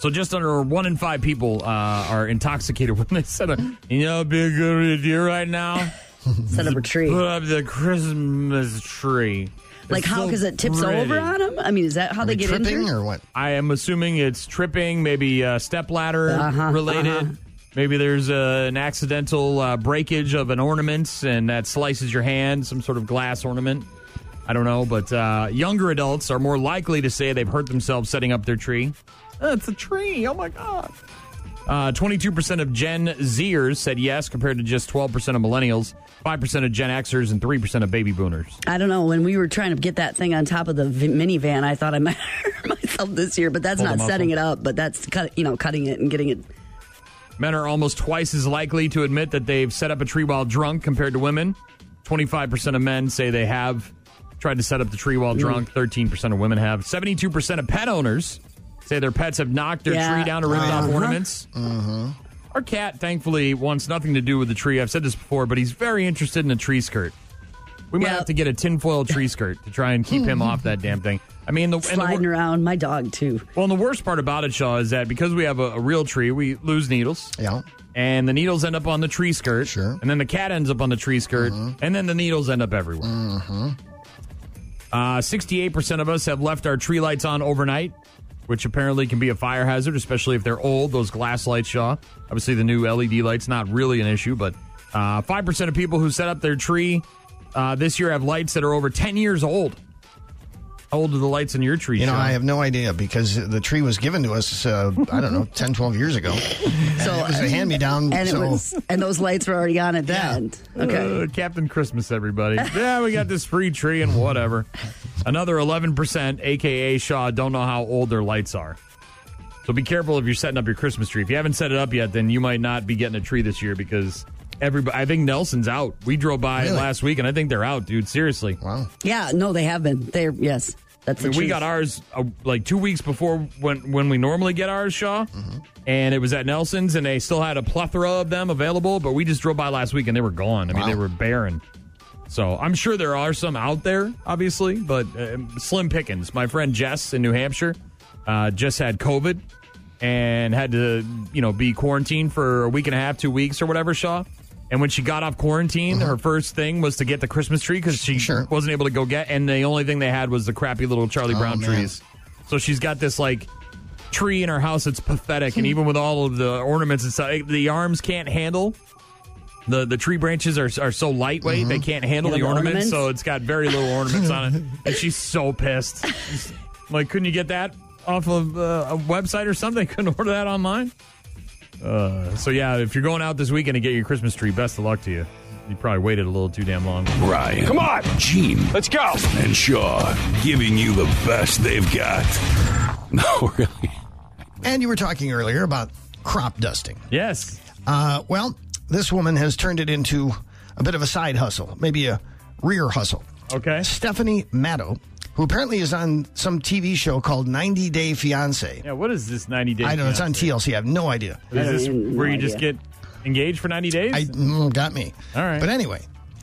So just under one in five people uh, are intoxicated when they set up. You know, it'd be a good idea right now. Set up a tree. Put up the Christmas tree. Like It's how? Because it tips pretty. over on them. I mean, is that how Are they we get tripping injured? or what? I am assuming it's tripping, maybe uh, step ladder Uh-huh, related. uh-huh. Maybe there's uh, an accidental uh, breakage of an ornament and that slices your hand, some sort of glass ornament. I don't know, but uh, younger adults are more likely to say they've hurt themselves setting up their tree. Oh, it's a tree. Oh my God. Uh, 22% of Gen Zers said yes, compared to just 12% of millennials, 5% of Gen Xers, and 3% of baby boomers. I don't know. When we were trying to get that thing on top of the v- minivan, I thought I might hurt myself this year, but that's the not setting it up. But that's cut, you know, cutting it and getting it. Men are almost twice as likely to admit that they've set up a tree while drunk compared to women. 25% of men say they have tried to set up the tree while Mm. drunk. 13% of women have. 72% of pet owners say their pets have knocked their Yeah. tree down or ripped off Uh-huh. ornaments. Our cat, thankfully, wants nothing to do with the tree. I've said this before, but he's very interested in a tree skirt. We might Yep. have to get a tinfoil tree skirt to try and keep him off that damn thing. I mean, the, and the, wor- around. My dog too. well, and the worst part about it, Shaw, is that because we have a, a real tree, we lose needles. Yeah. And the needles end up on the tree skirt. Sure. And then the cat ends up on the tree skirt. And then the needles end up everywhere. Mm-hmm. Uh, 68% of us have left our tree lights on overnight, which apparently can be a fire hazard, especially if they're old, those glass lights, Shaw. Obviously, the new LED lights, not really an issue, but uh, 5% of people who set up their tree uh, this year have lights that are over 10 years old. How old are the lights in your tree? You know, Sean? I have no idea because the tree was given to us, uh, I don't know, 10, 12 years ago. So it was a hand me down. And so was, and those lights were already on at then. Okay. Uh, Captain Christmas, everybody. yeah, we got this free tree and whatever. Another 11%, aka Shaw, don't know how old their lights are. So be careful if you're setting up your Christmas tree. If you haven't set it up yet, then you might not be getting a tree this year because everybody. I think Nelson's out. We drove by Really? last week, and I think they're out, dude. Seriously. Wow. Yeah, no, they have been. They're yes, that's I mean, we got ours uh, like two weeks before when when we normally get ours, Shaw, and it was at Nelson's, and they still had a plethora of them available. But we just drove by last week, and they were gone. I mean, they were barren. So I'm sure there are some out there, obviously, but uh, slim pickings. My friend Jess in New Hampshire uh, just had COVID and had to, you know, be quarantined for a week and a half, two weeks or whatever, Shaw. And when she got off quarantine, her first thing was to get the Christmas tree because she wasn't able to go get. And the only thing they had was the crappy little Charlie Oh, Brown man. trees. So she's got this like tree in her house that's pathetic, and even with all of the ornaments and stuff, the arms can't handle. The, the tree branches are, are so lightweight they can't handle the the ornaments, ornaments. so it's got very little ornaments on it, and she's so pissed. like, couldn't you get that off of uh, a website or something? Couldn't order that online. Uh, so yeah, if you're going out this weekend to get your Christmas tree, best of luck to you. You probably waited a little too damn long. Ryan. Come on. Gene. Let's go. And Shaw giving you the best they've got. No, really. And you were talking earlier about crop dusting. Yes. Uh, well, this woman has turned it into a bit of a side hustle, maybe a rear hustle. Okay. Stephanie Matto, who apparently is on some TV show called 90 Day Fiance. Yeah, what is this 90 days? I don't know. It's on TLC. I have no idea. Is this where you just get engaged for 90 days? I mm, got me. All right. But anyway,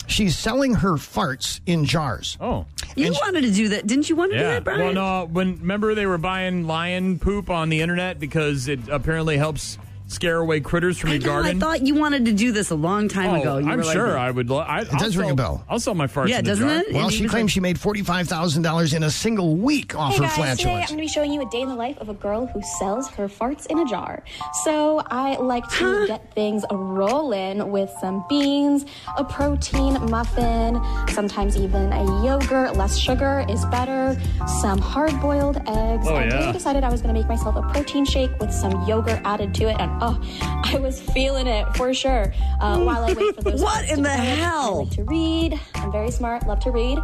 she's selling her farts in jars. Oh. You wanted to do that, didn't you? Want to do Yeah. that, Brian? Well, no. When remember they were buying lion poop on the internet because it apparently helps scare away critters from I your know, I thought you wanted to do this a long time oh, ago. You I'm were like- sure I would. Lo- I, it does ring a bell. I'll sell my farts. Yeah, in doesn't jar. it? Well, And she claims like- she made $45,000 in a single week off Hey her guys, today I'm going to be showing you a day in the life of a girl who sells her farts in a jar. So I like to get things rolling with some beans, a protein muffin, sometimes even a yogurt. Less sugar is better. Some hard-boiled eggs. Oh, and yeah. I decided I was going to make myself a protein shake with some yogurt added to it, and oh, I was feeling it for sure. Uh, while I wait for those. What farts in to the develop, I hell? like to read. I'm very smart. Love to read.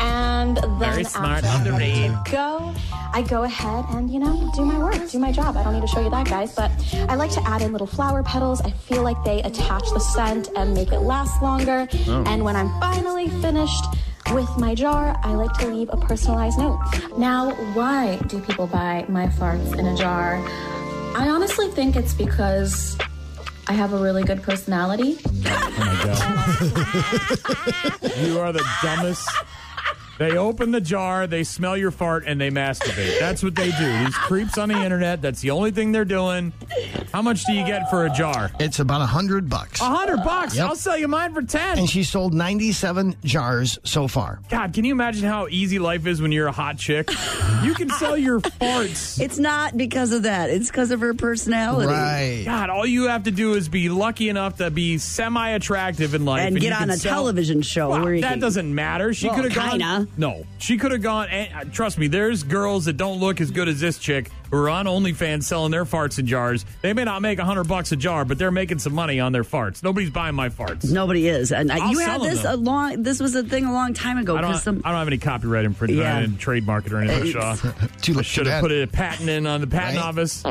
And then Very smart, after love to I'm ready read. go, I go ahead and, you know, do my work, do my job. I don't need to show you that, guys, but I like to add in little flower petals. I feel like they attach the scent and make it last longer. Oh. And when I'm finally finished, with my jar, I like to leave a personalized note. Now, why do people buy my farts in a jar? I honestly think it's because I have a really good personality. Oh you are the dumbest. They open the jar, they smell your fart, and they masturbate. That's what they do. These creeps on the internet. That's the only thing they're doing. How much do you get for a jar? It's about a hundred bucks. A hundred bucks. Yep. I'll sell you mine for ten. And she sold 97 jars so far. God, can you imagine how easy life is when you're a hot chick? You can sell your farts. It's not because of that. It's because of her personality. Right. God, all you have to do is be lucky enough to be semi-attractive in life, And you get on a sell- television show Well, that can- doesn't matter. She Well, could have gone. Kinda. No, she could have gone. And, uh, trust me, there's girls that don't look as good as this chick who are on OnlyFans selling their farts in jars. They may not make a hundred bucks a jar, but they're making some money on their farts. Nobody's buying my farts. Nobody is, and I- I'll you had them, this though. a long. This was a thing a long time ago. I don't, 'cause some, I don't have any copyright infringement. Yeah. I didn't trademark it or anything, Shaw. Too I should have put a patent in on the patent Right? office.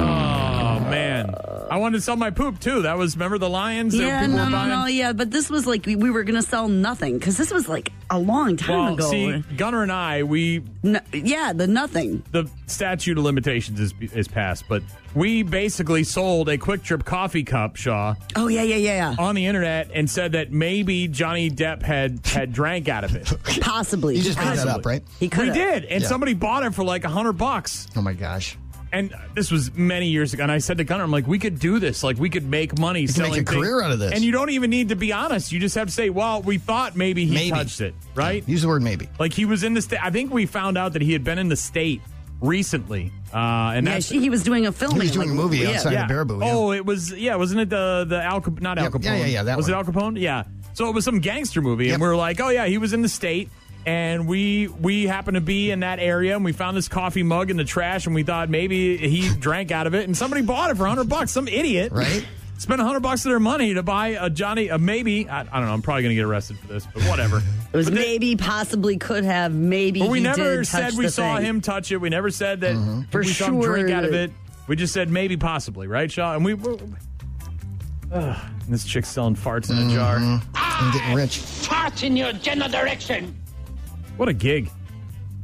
Oh Oh, man, I wanted to sell my poop too. That was remember the lions? that yeah, people no, no, no, yeah, but this was like we, we were going to sell nothing because this was like a long time Well, ago. see, Gunner and I, we No, yeah, the nothing. the statute of limitations is is passed, but we basically sold a Kwik Trip coffee cup, Shaw, Oh yeah, yeah, yeah, on the internet, and said that maybe Johnny Depp had had drank out of it. Possibly. You just made that up, right? He could. we did, and Yeah. somebody bought it for like a hundred bucks. Oh my gosh. And this was many years ago. And I said to Gunnar, I'm like, we could do this. Like, we could make money can selling make a things. career out of this. And you don't even need to be honest. You just have to say, well, we thought maybe he Maybe. touched it, right? Use the word maybe. Like, he was in the state. I think we found out that he had been in the state recently. Uh, and Yeah, that's. she, he was doing a filming. He was doing like, a movie yeah. outside yeah. of Baraboo. Yeah. Oh, it was, yeah, wasn't it the, the Al Cap- not Al Capone? yeah, yeah, yeah, that Was one. it Al Capone? Yeah. So it was some gangster movie. Yep. And we are like, oh, yeah, he was in the state. And we we happened to be in that area, and we found this coffee mug in the trash, and we thought maybe he drank out of it, and somebody bought it for hundred bucks. Some idiot, Right. Spent hundred bucks of their money to buy a Johnny, a maybe. I, I don't know. I'm probably going to get arrested for this, but whatever. It was maybe, possibly, could have, maybe. But we he never did said touch we saw thing. him touch it. We never said that mm-hmm. For we saw him drink sure. out of it. We just said maybe, possibly, right, Shaw? And we. we Ugh, and this chick's selling farts in a jar. Mm-hmm. I'm getting rich. Fart in your general direction. What a gig!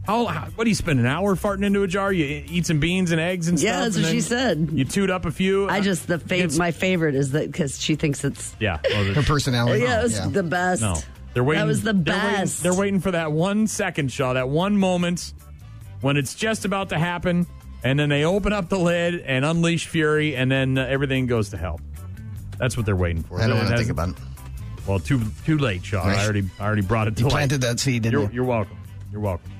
How, how what do you spend an hour farting into a jar? You eat some beans and eggs and Yeah, stuff. Yeah, that's what she said. You toot up a few. I just the fav- It's- my favorite is that because she thinks it's yeah, well, Her personality. yeah, it was Yeah. the best. No, they're waiting. That was the they're waiting- best. They're waiting, for that one second, Shaw. That one moment when it's just about to happen, and then they open up the lid and unleash fury, and then uh, everything goes to hell. That's what they're waiting for. I don't want to think about it. Well, too too late, Shaw. Right. I already I already brought it to You light. planted that seed, didn't You're, you? you're welcome. You're welcome.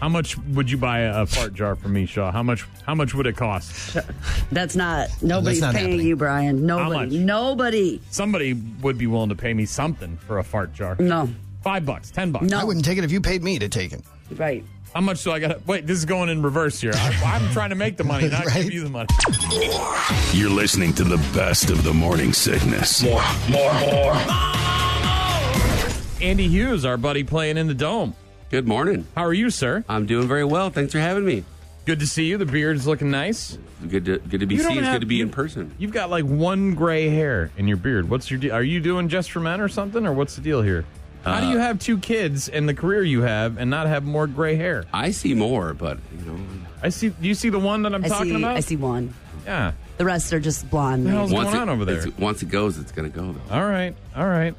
How much would you buy a, a fart jar from me, Shaw? How much? How much would it cost? That's not nobody's not paying happening. you, Brian. Nobody. much? Nobody. Somebody would be willing to pay me something for a fart jar. No. Five bucks, ten bucks. No. I wouldn't take it if you paid me to take it. Right. How much do I got? Wait, this is going in reverse here. I, I'm trying to make the money, not Right. give you the money. You're listening to the best of the morning sickness. More, more, more. Andy Hughes, our buddy, playing in the dome. Good morning. How are you, sir? I'm doing very well. Thanks for having me. Good to see you. The beard's looking nice. Good to good to be You don't seen. It's good to be you- in person. You've got like one gray hair in your beard. What's your deal? Are you doing just for men or something, or what's the deal here? How do Uh, you have two kids and the career you have and not have more gray hair? I see more, but you know, I see. Do you see the one that I'm I talking see. about? I see one. Yeah. The rest are just blonde. The hell's maybe. going once on it, over there? it's- Once it goes, it's going to go though. All right. All right.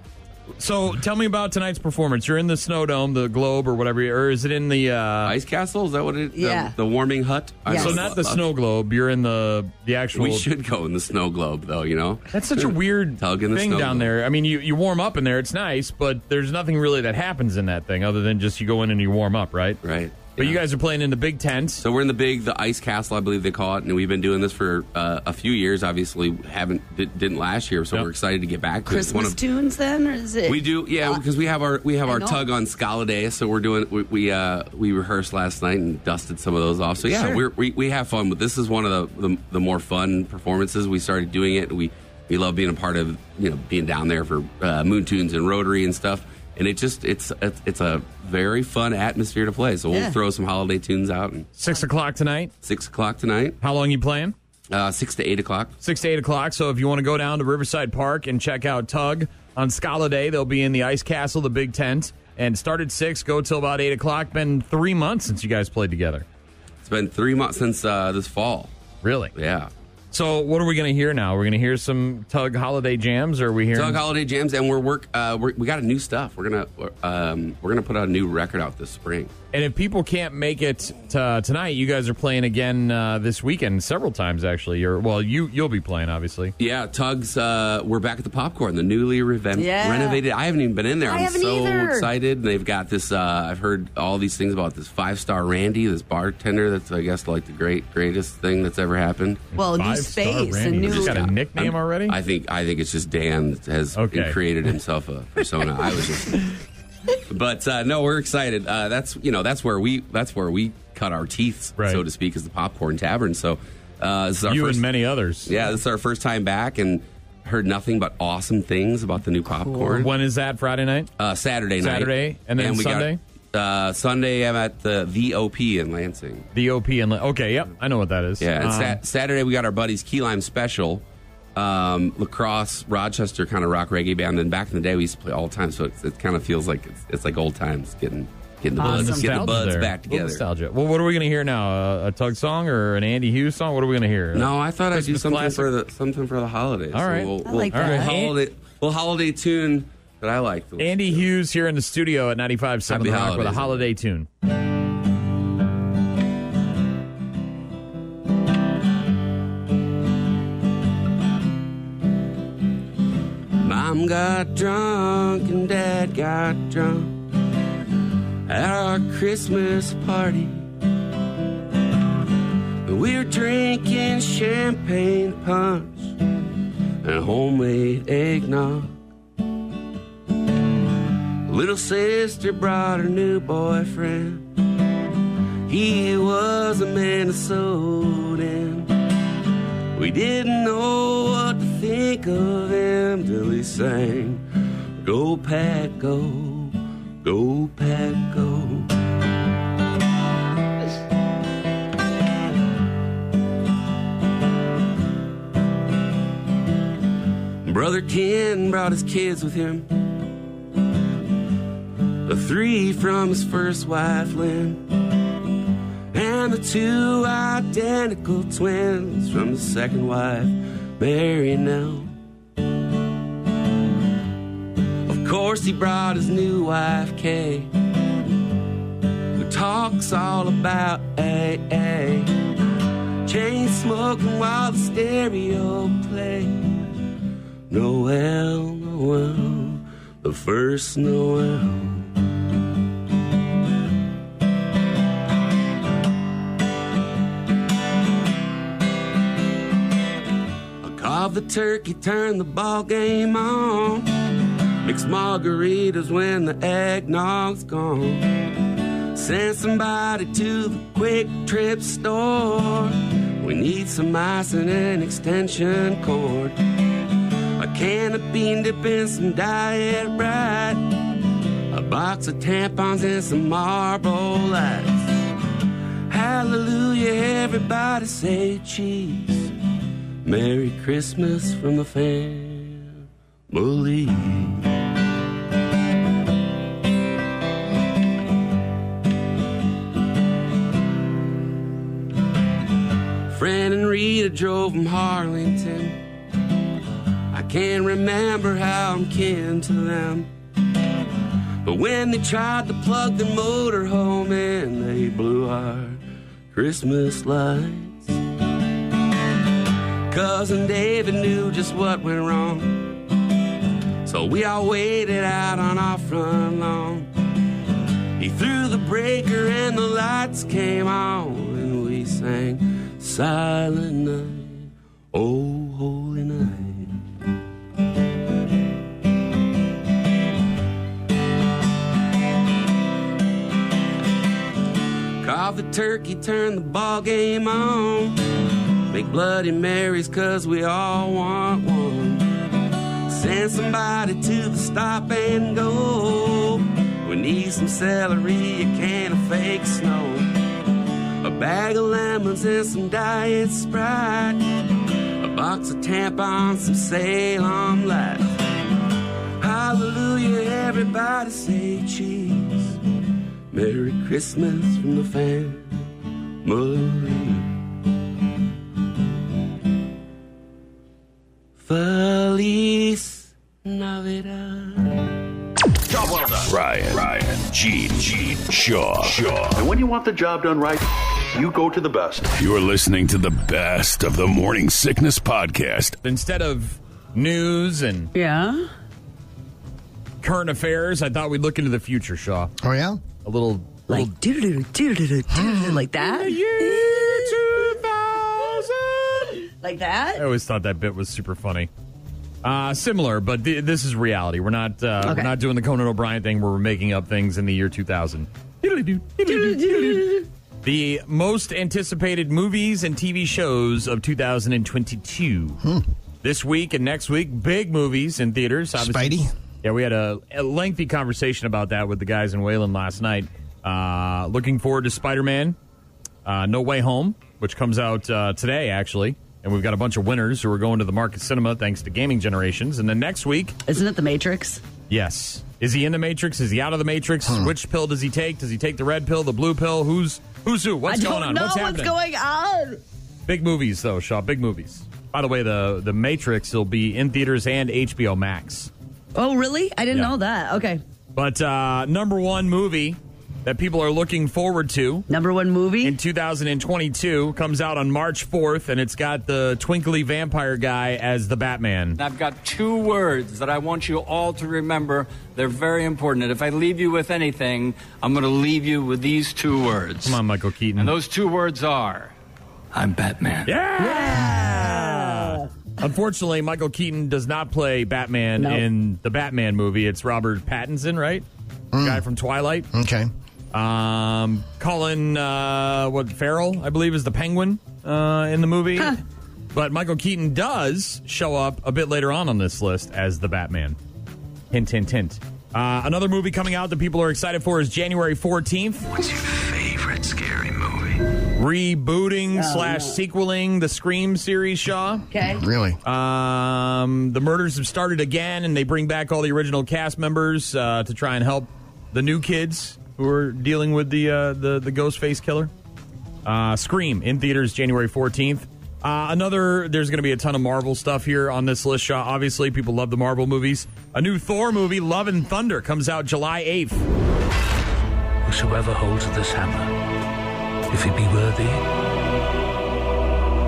So tell me about tonight's performance. You're in the Snow Dome, the Globe, or whatever, or is it in the? Uh, Ice Castle is that what it? the- Yeah. The, warming hut. I Yes. so love- not the Snow Globe. You're in the the actual. We should go in the snow globe though. You know, That's such a weird Tug in the thing snow down globe. there. I mean, you, you warm up in there. It's nice, but there's nothing really that happens in that thing other than just you go in and you warm up, right? right? But you guys are playing in the big tent. So we're in the big, the ice castle, I believe they call it, and we've been doing this for uh, a few years. Obviously, haven't did, didn't last year, so Yep. we're excited to get back to it. It's Christmas tunes then, or is it? We do, yeah, because we have our we have I our know. tug on Scala Day, so we're doing we we, uh, we rehearsed last night and dusted some of those off. So yeah, Sure. we're, we we have fun, but this is one of the, the the more fun performances. We started doing it. We we love being a part of you know being down there for uh, Moon Tunes and Rotary and stuff. And it just it's it's, it's a very fun atmosphere to play. So we'll Yeah. throw some holiday tunes out and Six o'clock tonight. six o'clock tonight, How long you playing? uh, six to eight o'clock. Six to eight o'clock. So if you want to go down to Riverside Park and check out Tug on Scala Day, they'll be in the Ice Castle, the big tent, and start at six, go till about eight o'clock. Been three months since you guys played together. It's been three months since uh, this fall. Really? Yeah. So what are we going to hear now? We're going to hear some Tug holiday jams, or are we hearing? Tug Holiday Jams, and we're work. Uh, we're, we got a new stuff. We're gonna um, we're gonna put out a new record out this spring. And if people can't make it to, tonight, you guys are playing again uh, this weekend, several times actually. You're well, you you'll be playing obviously. Yeah, Tugs. Uh, we're back at the Popcorn, the newly reven- Yeah. renovated. I haven't even been in there. I I'm haven't so either. excited. They've got this. Uh, I've heard all these things about this five star Randy, this bartender. That's I guess like the great greatest thing that's ever happened. well, new Five-star space, a Randy. new. He's got a nickname I'm- already. I think I think it's just Dan has Okay. created himself a persona. I was just, but uh, no, we're excited. Uh, that's you know that's where we that's where we cut our teeth, Right. so to speak, is the Popcorn Tavern. So uh, this is our you first, and many others. yeah, this is our first time back and heard nothing but awesome things about the new popcorn. When is that? Friday night. Uh, Saturday night, Saturday, and then we got- Sunday? uh, Sunday, I'm at the VOP in Lansing. VOP OP and okay, yep, I know what that is. Yeah, and Um, Sat- Saturday we got our buddies Key Lime Special, um, La Crosse, Rochester kind of rock reggae band. And back in the day we used to play all the time, so it's, it kind of feels like it's, it's like old times, getting getting the buds, Awesome. getting the Nostalgia buds there. back Little together. Nostalgia. Well, what are we going to hear now? A, a Tug song or an Andy Hughes song? What are we going to hear? No, I thought I'd do Christmas something classic? for the something for the holidays. All right. we'll, we'll, like we'll that. holiday, we'll holiday tune that I like. Andy Hughes here in the studio at 95.7 Happy The Rock with a holidays. holiday tune. Mom got drunk and Dad got drunk at our Christmas party. We were drinking champagne punch and homemade eggnog. Little sister brought her new boyfriend. He was a Minnesotan. We didn't know what to think of him till he sang, Go Pack Go, Go Pack Go. Brother Ken brought his kids with him. The three from his first wife, Lynn. And the two identical twins from the second wife, Mary Nell. Of course, he brought his new wife, Kay, who talks all about AA. Chain smoking while the stereo plays. Noel, Noel, the first Noel. The turkey, turned the ball game on. Mix margaritas when the eggnog's gone. Send somebody to the Kwik Trip store. We need some ice and an extension cord. A can of bean dip and some Diet Rite. A box of tampons and some Marlboro Lights. Hallelujah, everybody say cheese. Merry Christmas from the family. Fran and Rita drove from Harlingen. I can't remember how I'm kin to them. But when they tried to plug the motorhome in, they blew our Christmas lights. Cousin David knew just what went wrong. So we all waited out on our front lawn. He threw the breaker and the lights came on, and we sang Silent Night, Oh Holy Night. Carve the turkey, turn the ball game on. Make Bloody Marys, cause we all want one. Send somebody to the stop and go. We need some celery, a can of fake snow. A bag of lemons and some diet Sprite. A box of tampons, some Salem Lights. Hallelujah, everybody say cheese. Merry Christmas from the family. Feliz Navidad. Job well done. Ryan, Ryan, Gene, Gene, Shaw, Shaw. And when you want the job done right, you go to the best. You're listening to the best of the Morning Sickness Podcast. Instead of news and yeah current affairs, I thought we'd look into the future, Shaw. Oh yeah, a little like doo-doo-doo, like that. Like that? I always thought that bit was super funny. Uh, similar, but th- this is reality. We're not uh, Okay. we're not doing the Conan O'Brien thing where we're making up things in the year 2000. The most anticipated movies and TV shows of 2022. This week and next week, big movies in theaters. Spidey? Yeah, we had a, a lengthy conversation about that with the guys in Wayland last night. Uh, looking forward to Spider Man uh, No Way Home, which comes out uh, today, actually. And we've got a bunch of winners who are going to the Marcus Cinema thanks to Gaming Generations. And then next week, Isn't it The Matrix? yes. Is he in the Matrix? Is he out of the Matrix? Which pill does he take? Does he take the red pill, the blue pill? Who's who's who? What's I don't going on? know what's what's, happening? going on. Big movies, though, Shaw. Big movies. By the way, the the Matrix will be in theaters and HBO Max. Oh, really? I didn't Yeah. know that. Okay. But uh, number one movie that people are looking forward to. Number one movie in 2022 comes out on March 4th, and it's got the twinkly vampire guy as the Batman. I've got two words that I want you all to remember. They're very important. And if I leave you with anything, I'm going to leave you with these two words. Come on, Michael Keaton. And those two words are I'm Batman. Yeah! Unfortunately, Michael Keaton does not play Batman No. in the Batman movie. It's Robert Pattinson, right? Hmm. guy from Twilight. Okay. Um, Colin, uh, what Farrell, I believe, is the Penguin uh, in the movie. But Michael Keaton does show up a bit later on on this list as the Batman. Hint, hint, hint. Uh, another movie coming out that people are excited for is January 14th. What's your favorite scary movie? Rebooting Oh, slash sequeling the Scream series, Shaw. Okay. Really? Um, the murders have started again, and they bring back all the original cast members uh, to try and help the new kids who are dealing with the uh, the the Ghostface killer. Uh, Scream in theaters January fourteenth. Uh, another, there's going to be a ton of Marvel stuff here on this list. Shaw. Obviously, people love the Marvel movies. A new Thor movie, Love and Thunder, comes out July 8th. Whosoever holds this hammer, if he be worthy,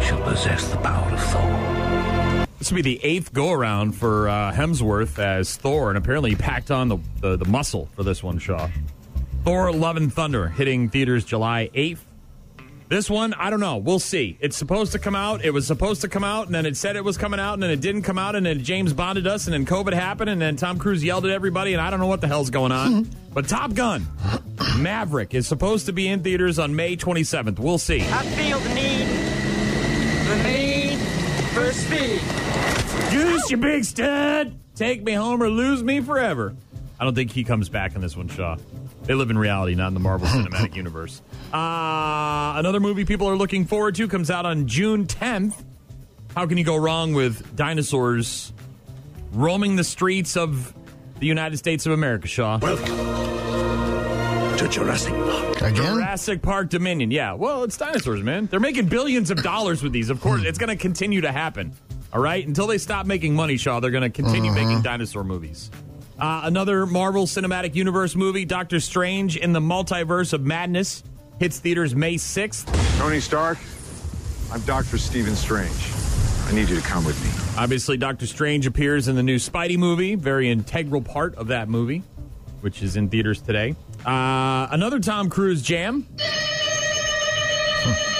shall possess the power of Thor. This will be the eighth go around for uh, Hemsworth as Thor, and apparently he packed on the, the, the muscle for this one, Shaw. Thor Love and Thunder hitting theaters July 8th. This one, I don't know. We'll see. It's supposed to come out. It was supposed to come out, and then it said it was coming out, and then it didn't come out, and then James bonded us, and then COVID happened, and then Tom Cruise yelled at everybody, and I don't know what the hell's going on. but Top Gun, Maverick, is supposed to be in theaters on May 27th. We'll see. I feel the need, the need for speed. Goose, you big stud. Take me home or lose me forever. I don't think he comes back in this one, Shaw. They live in reality, not in the Marvel Cinematic Universe. Uh, another movie people are looking forward to comes out on June 10th. How can you go wrong with dinosaurs roaming the streets of the United States of America, Shaw? Welcome to Jurassic Park. Again? Jurassic Park Dominion. Yeah, well, it's dinosaurs, man. They're making billions of dollars with these. Of course, it's going to continue to happen. All right? Until they stop making money, Shaw, they're going to continue making dinosaur movies. Uh, another Marvel Cinematic Universe movie, Doctor Strange in the Multiverse of Madness, hits theaters May 6th. Tony Stark, I'm Dr. Stephen Strange. I need you to come with me. Obviously, Doctor Strange appears in the new Spidey movie, very integral part of that movie, which is in theaters today. Uh, another Tom Cruise jam.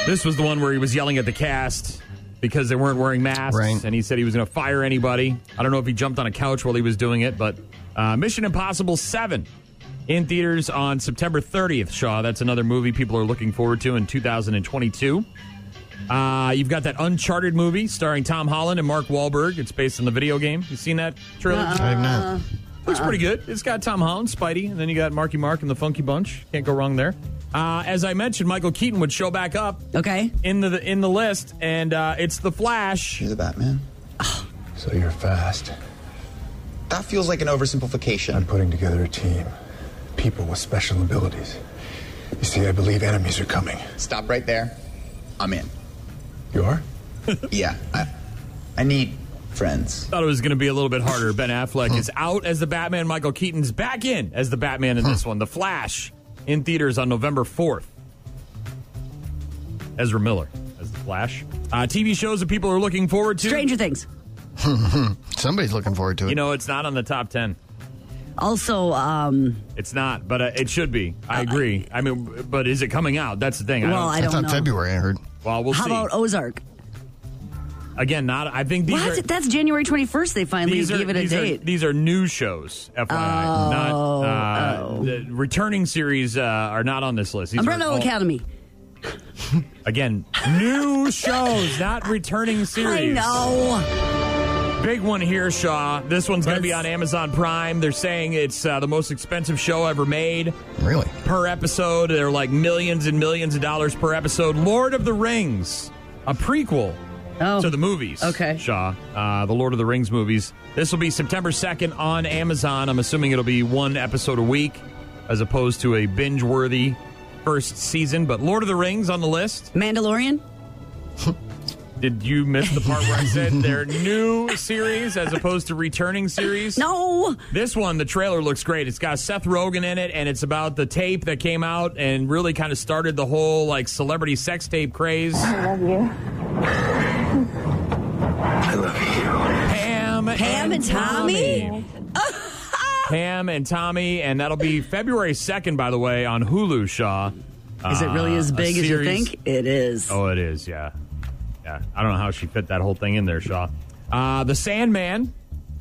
This was the one where he was yelling at the cast because they weren't wearing masks, Right. and he said he was going to fire anybody. I don't know if he jumped on a couch while he was doing it, but uh, Mission Impossible 7 in theaters on September 30th, Shaw. That's another movie people are looking forward to in 2022. Uh, you've got that Uncharted movie starring Tom Holland and Mark Wahlberg. It's based on the video game. You seen that trailer? I have not. Looks pretty good. It's got Tom Holland, Spidey, and then you got Marky Mark and the Funky Bunch. Can't go wrong there. Uh, as I mentioned, Michael Keaton would show back up. Okay. In the in the list, and uh, it's the Flash. You're the Batman. So you're fast. That feels like an oversimplification. I'm putting together a team. People with special abilities. You see, I believe enemies are coming. Stop right there. I'm in. You are? yeah. I, I need friends. Thought it was going to be a little bit harder. Ben Affleck is out as the Batman. Michael Keaton's back in as the Batman in this one. The Flash in theaters on November 4th. Ezra Miller as the Flash. Uh, TV shows that people are looking forward to. Stranger Things. Somebody's looking forward to it. You know, it's not on the top 10. Also, um, It's not, but uh, it should be. I agree. I mean, but is it coming out? That's the thing. Well, I don't I thought know. February, I heard. Well, we'll how see. How about Ozark? Again, not. I think these What? are. That's January 21st. They finally are, gave it a these, date. Are, these are new shows, FYI. Oh, not uh, the returning series uh, are not on this list. These Umbrella are all- Academy. Again, new shows, not returning series. I know. Big one here, Shaw. This one's going to be on Amazon Prime. They're saying it's uh, the most expensive show ever made. Really? Per episode. They're like millions and millions of dollars per episode. Lord of the Rings, a prequel to the movies. Oh, Okay. Shaw, uh, the Lord of the Rings movies. This will be September 2nd on Amazon. I'm assuming it'll be one episode a week as opposed to a binge worthy first season. But Lord of the Rings on the list. Mandalorian? Did you miss the part where I said they're new series as opposed to returning series? No. This one, the trailer looks great. It's got Seth Rogen in it, and it's about the tape that came out and really kind of started the whole like celebrity sex tape craze. I love you. I love you. Pam, Pam and Tommy? Pam and Tommy, and that'll be February 2nd, by the way, on Hulu, Shaw. Is it really Uh, as a big as you think? It is. Oh, it is, yeah. Yeah. I don't know how she fit that whole thing in there, Shaw. Uh, the Sandman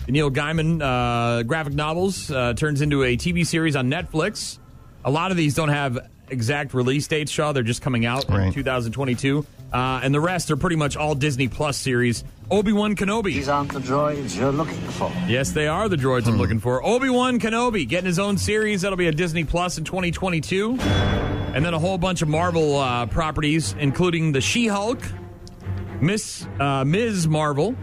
The Neil Gaiman uh, graphic novels uh, turns into a TV series on Netflix. A lot of these don't have exact release dates, Shaw. They're just coming out in 2022. Uh, and the rest are pretty much all Disney Plus series. Obi Wan Kenobi. These aren't the droids you're looking for. Yes, they are the droids I'm looking for. Obi Wan Kenobi getting his own series. That'll be a Disney Plus in 2022. And then a whole bunch of Marvel uh, properties, including the She Hulk, Miss uh, Ms. Marvel,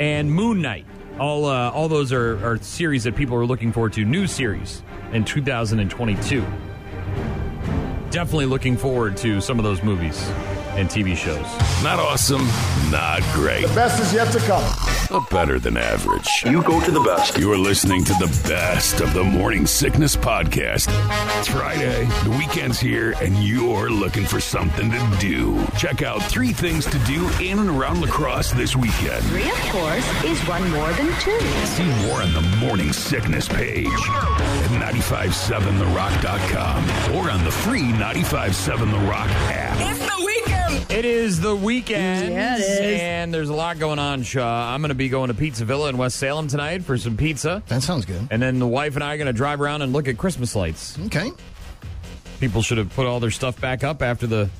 and Moon Knight. All uh, all those are, are series that people are looking forward to. New series in 2022. Definitely looking forward to some of those movies and TV shows. Not awesome, not great, The best is yet to come. but better than average. You go to the best. You're listening to the best of the Morning Sickness Podcast. It's Friday, the weekend's here, and you're looking for something to do. Check out three things to do in and around La Crosse this weekend. Three, of course, is one more than two. See more on the Morning Sickness page at 957therock.com or on the free 957 The Rock app. It's the weekend! It is the weekend. Yeah, it is. And there's a lot going on, Shaw. I'm going to be going to Pizza Villa in West Salem tonight for some pizza. That sounds good. And then the wife and I are going to drive around and look at Christmas lights. Okay. People should have put all their stuff back up after the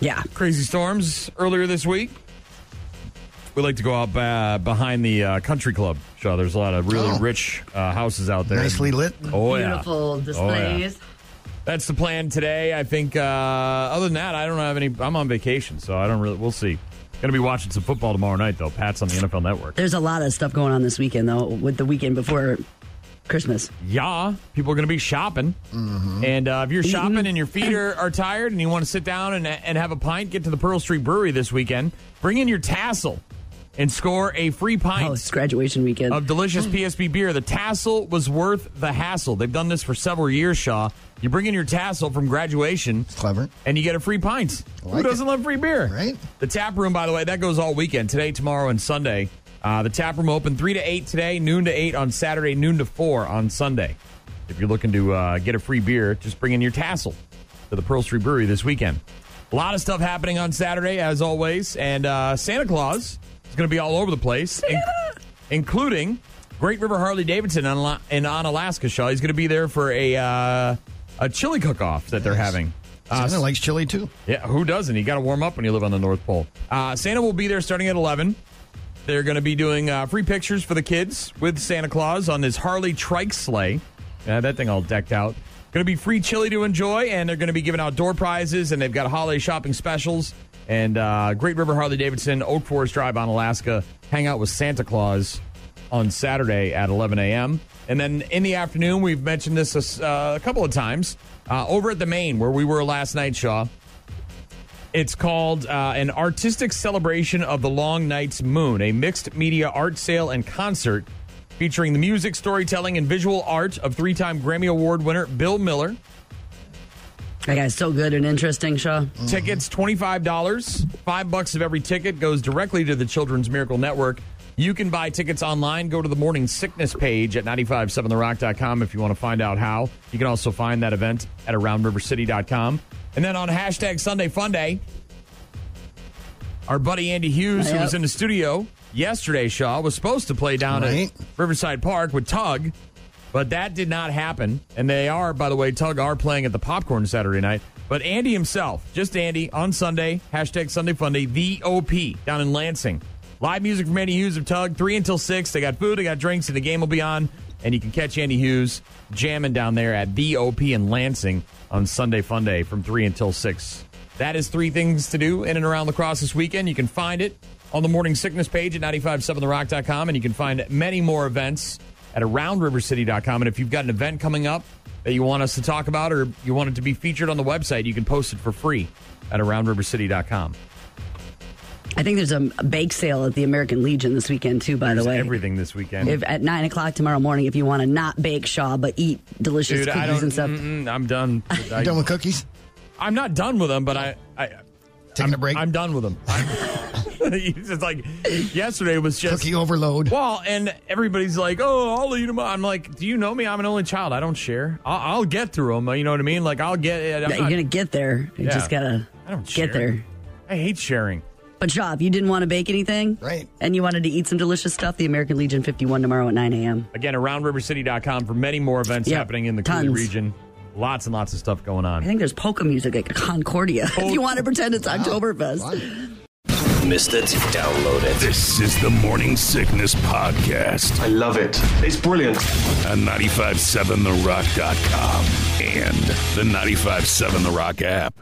Yeah. crazy storms earlier this week. We like to go out uh, behind the uh, country club, Shaw. There's a lot of really Oh. rich uh, houses out there. Nicely lit. Oh, yeah. Beautiful Oh, yeah. Displays. That's the plan today. I think. Uh, other than that, I don't have any. I'm on vacation, so I don't really. We'll see. Going to be watching some football tomorrow night, though. Pat's on the NFL Network. There's a lot of stuff going on this weekend, though, with the weekend before Christmas. Yeah, people are going to be shopping. And uh, if you're shopping and your feet are, are tired and you want to sit down and, and have a pint, get to the Pearl Street Brewery this weekend. Bring in your tassel and score a free pint. Oh, it's graduation weekend. of delicious PSP beer. The tassel was worth the hassle. They've done this for several years, Shaw. You bring in your tassel from graduation. It's clever. And you get a free pint. like Who doesn't it. love free beer? Right. The tap room, by the way, that goes all weekend. Today, tomorrow, and Sunday. Uh, the tap room open 3 to 8 today, noon to 8 on Saturday, noon to 4 on Sunday. If you're looking to uh, get a free beer, just bring in your tassel to the Pearl Street Brewery this weekend. A lot of stuff happening on Saturday, as always. And uh, Santa Claus is going to be all over the place, in- including Great River Harley Davidson on, La- in, Onalaska Shaw. He's going to be there for a, uh, a chili cook off that they're having. Uh, Santa likes chili too. yeah, who doesn't? You got to warm up when you live on the North Pole. Uh, Santa will be there starting at 11. They're going to be doing uh, free pictures for the kids with Santa Claus on this Harley trike sleigh. Yeah, that thing all decked out. Going to be free chili to enjoy, and they're going to be giving out door prizes, and they've got holiday shopping specials. And uh, Great River Harley Davidson, Oak Forest Drive Onalaska, hang out with Santa Claus on Saturday at 11 a.m. And then in the afternoon, we've mentioned this uh, a couple of times uh, over at the Main, where we were last night, Shaw. It's called uh, an artistic celebration of the Long Night's Moon, a mixed media art sale and concert featuring the music, storytelling, and visual art of three-time Grammy Award winner Bill Miller. That guy's so good and interesting, Shaw. Tickets twenty-five dollars. Five bucks of every ticket goes directly to the Children's Miracle Network. You can buy tickets online. Go to the morning sickness page at 957therock.com if you want to find out how. You can also find that event at aroundrivercity.com. And then on hashtag Sunday Fun Day, our buddy Andy Hughes, who Yep. was in the studio yesterday, Shaw, was supposed to play down Right. at Riverside Park with Tug, but that did not happen. And they are, by the way, Tug are playing at the Popcorn Saturday night. But Andy himself, just Andy, on Sunday, hashtag Sunday Fun Day, the OP down in Lansing. Live music from Andy Hughes of Tug, 3 until 6. They got food, they got drinks, and the game will be on. And you can catch Andy Hughes jamming down there at the OP in Lansing on Sunday Fun Day from 3 until 6. That is three things to do in and around La Crosse this weekend. You can find it on the Morning Sickness page at 957therock.com, and you can find many more events at aroundrivercity.com. And if you've got an event coming up that you want us to talk about or you want it to be featured on the website, you can post it for free at aroundrivercity.com. I think there's a bake sale at the American Legion this weekend, too, by the way. everything this weekend. If, at 9 o'clock tomorrow morning, if you want to not bake Shaw, but eat delicious Dude, I cookies don't. and stuff. I'm done. I, Done with cookies? I'm not done with them, but I. I Taking I'm, a break? I'm done with them. it's just like yesterday was just Cookie overload. Well, and everybody's like, "Oh, I'll eat them." I'm like, "Do you know me? I'm an only child. I don't share. I'll, I'll get through them. You know what I mean? Like, I'll get it. I'm Yeah, you're going to get there. You Yeah. just got to I don't get share. there. I hate sharing. But Shaw, if you didn't want to bake anything, right, and you wanted to eat some delicious stuff, the American Legion 51 tomorrow at 9 a.m. Again, around aroundrivercity.com for many more events Yep, happening in the Coulee region. Lots and lots of stuff going on. I think there's polka music at Concordia. if you want to pretend it's Oktoberfest. Missed it? Download it. This is the Morning Sickness Podcast. I love it. It's brilliant. On 957therock.com and the 957 The Rock app.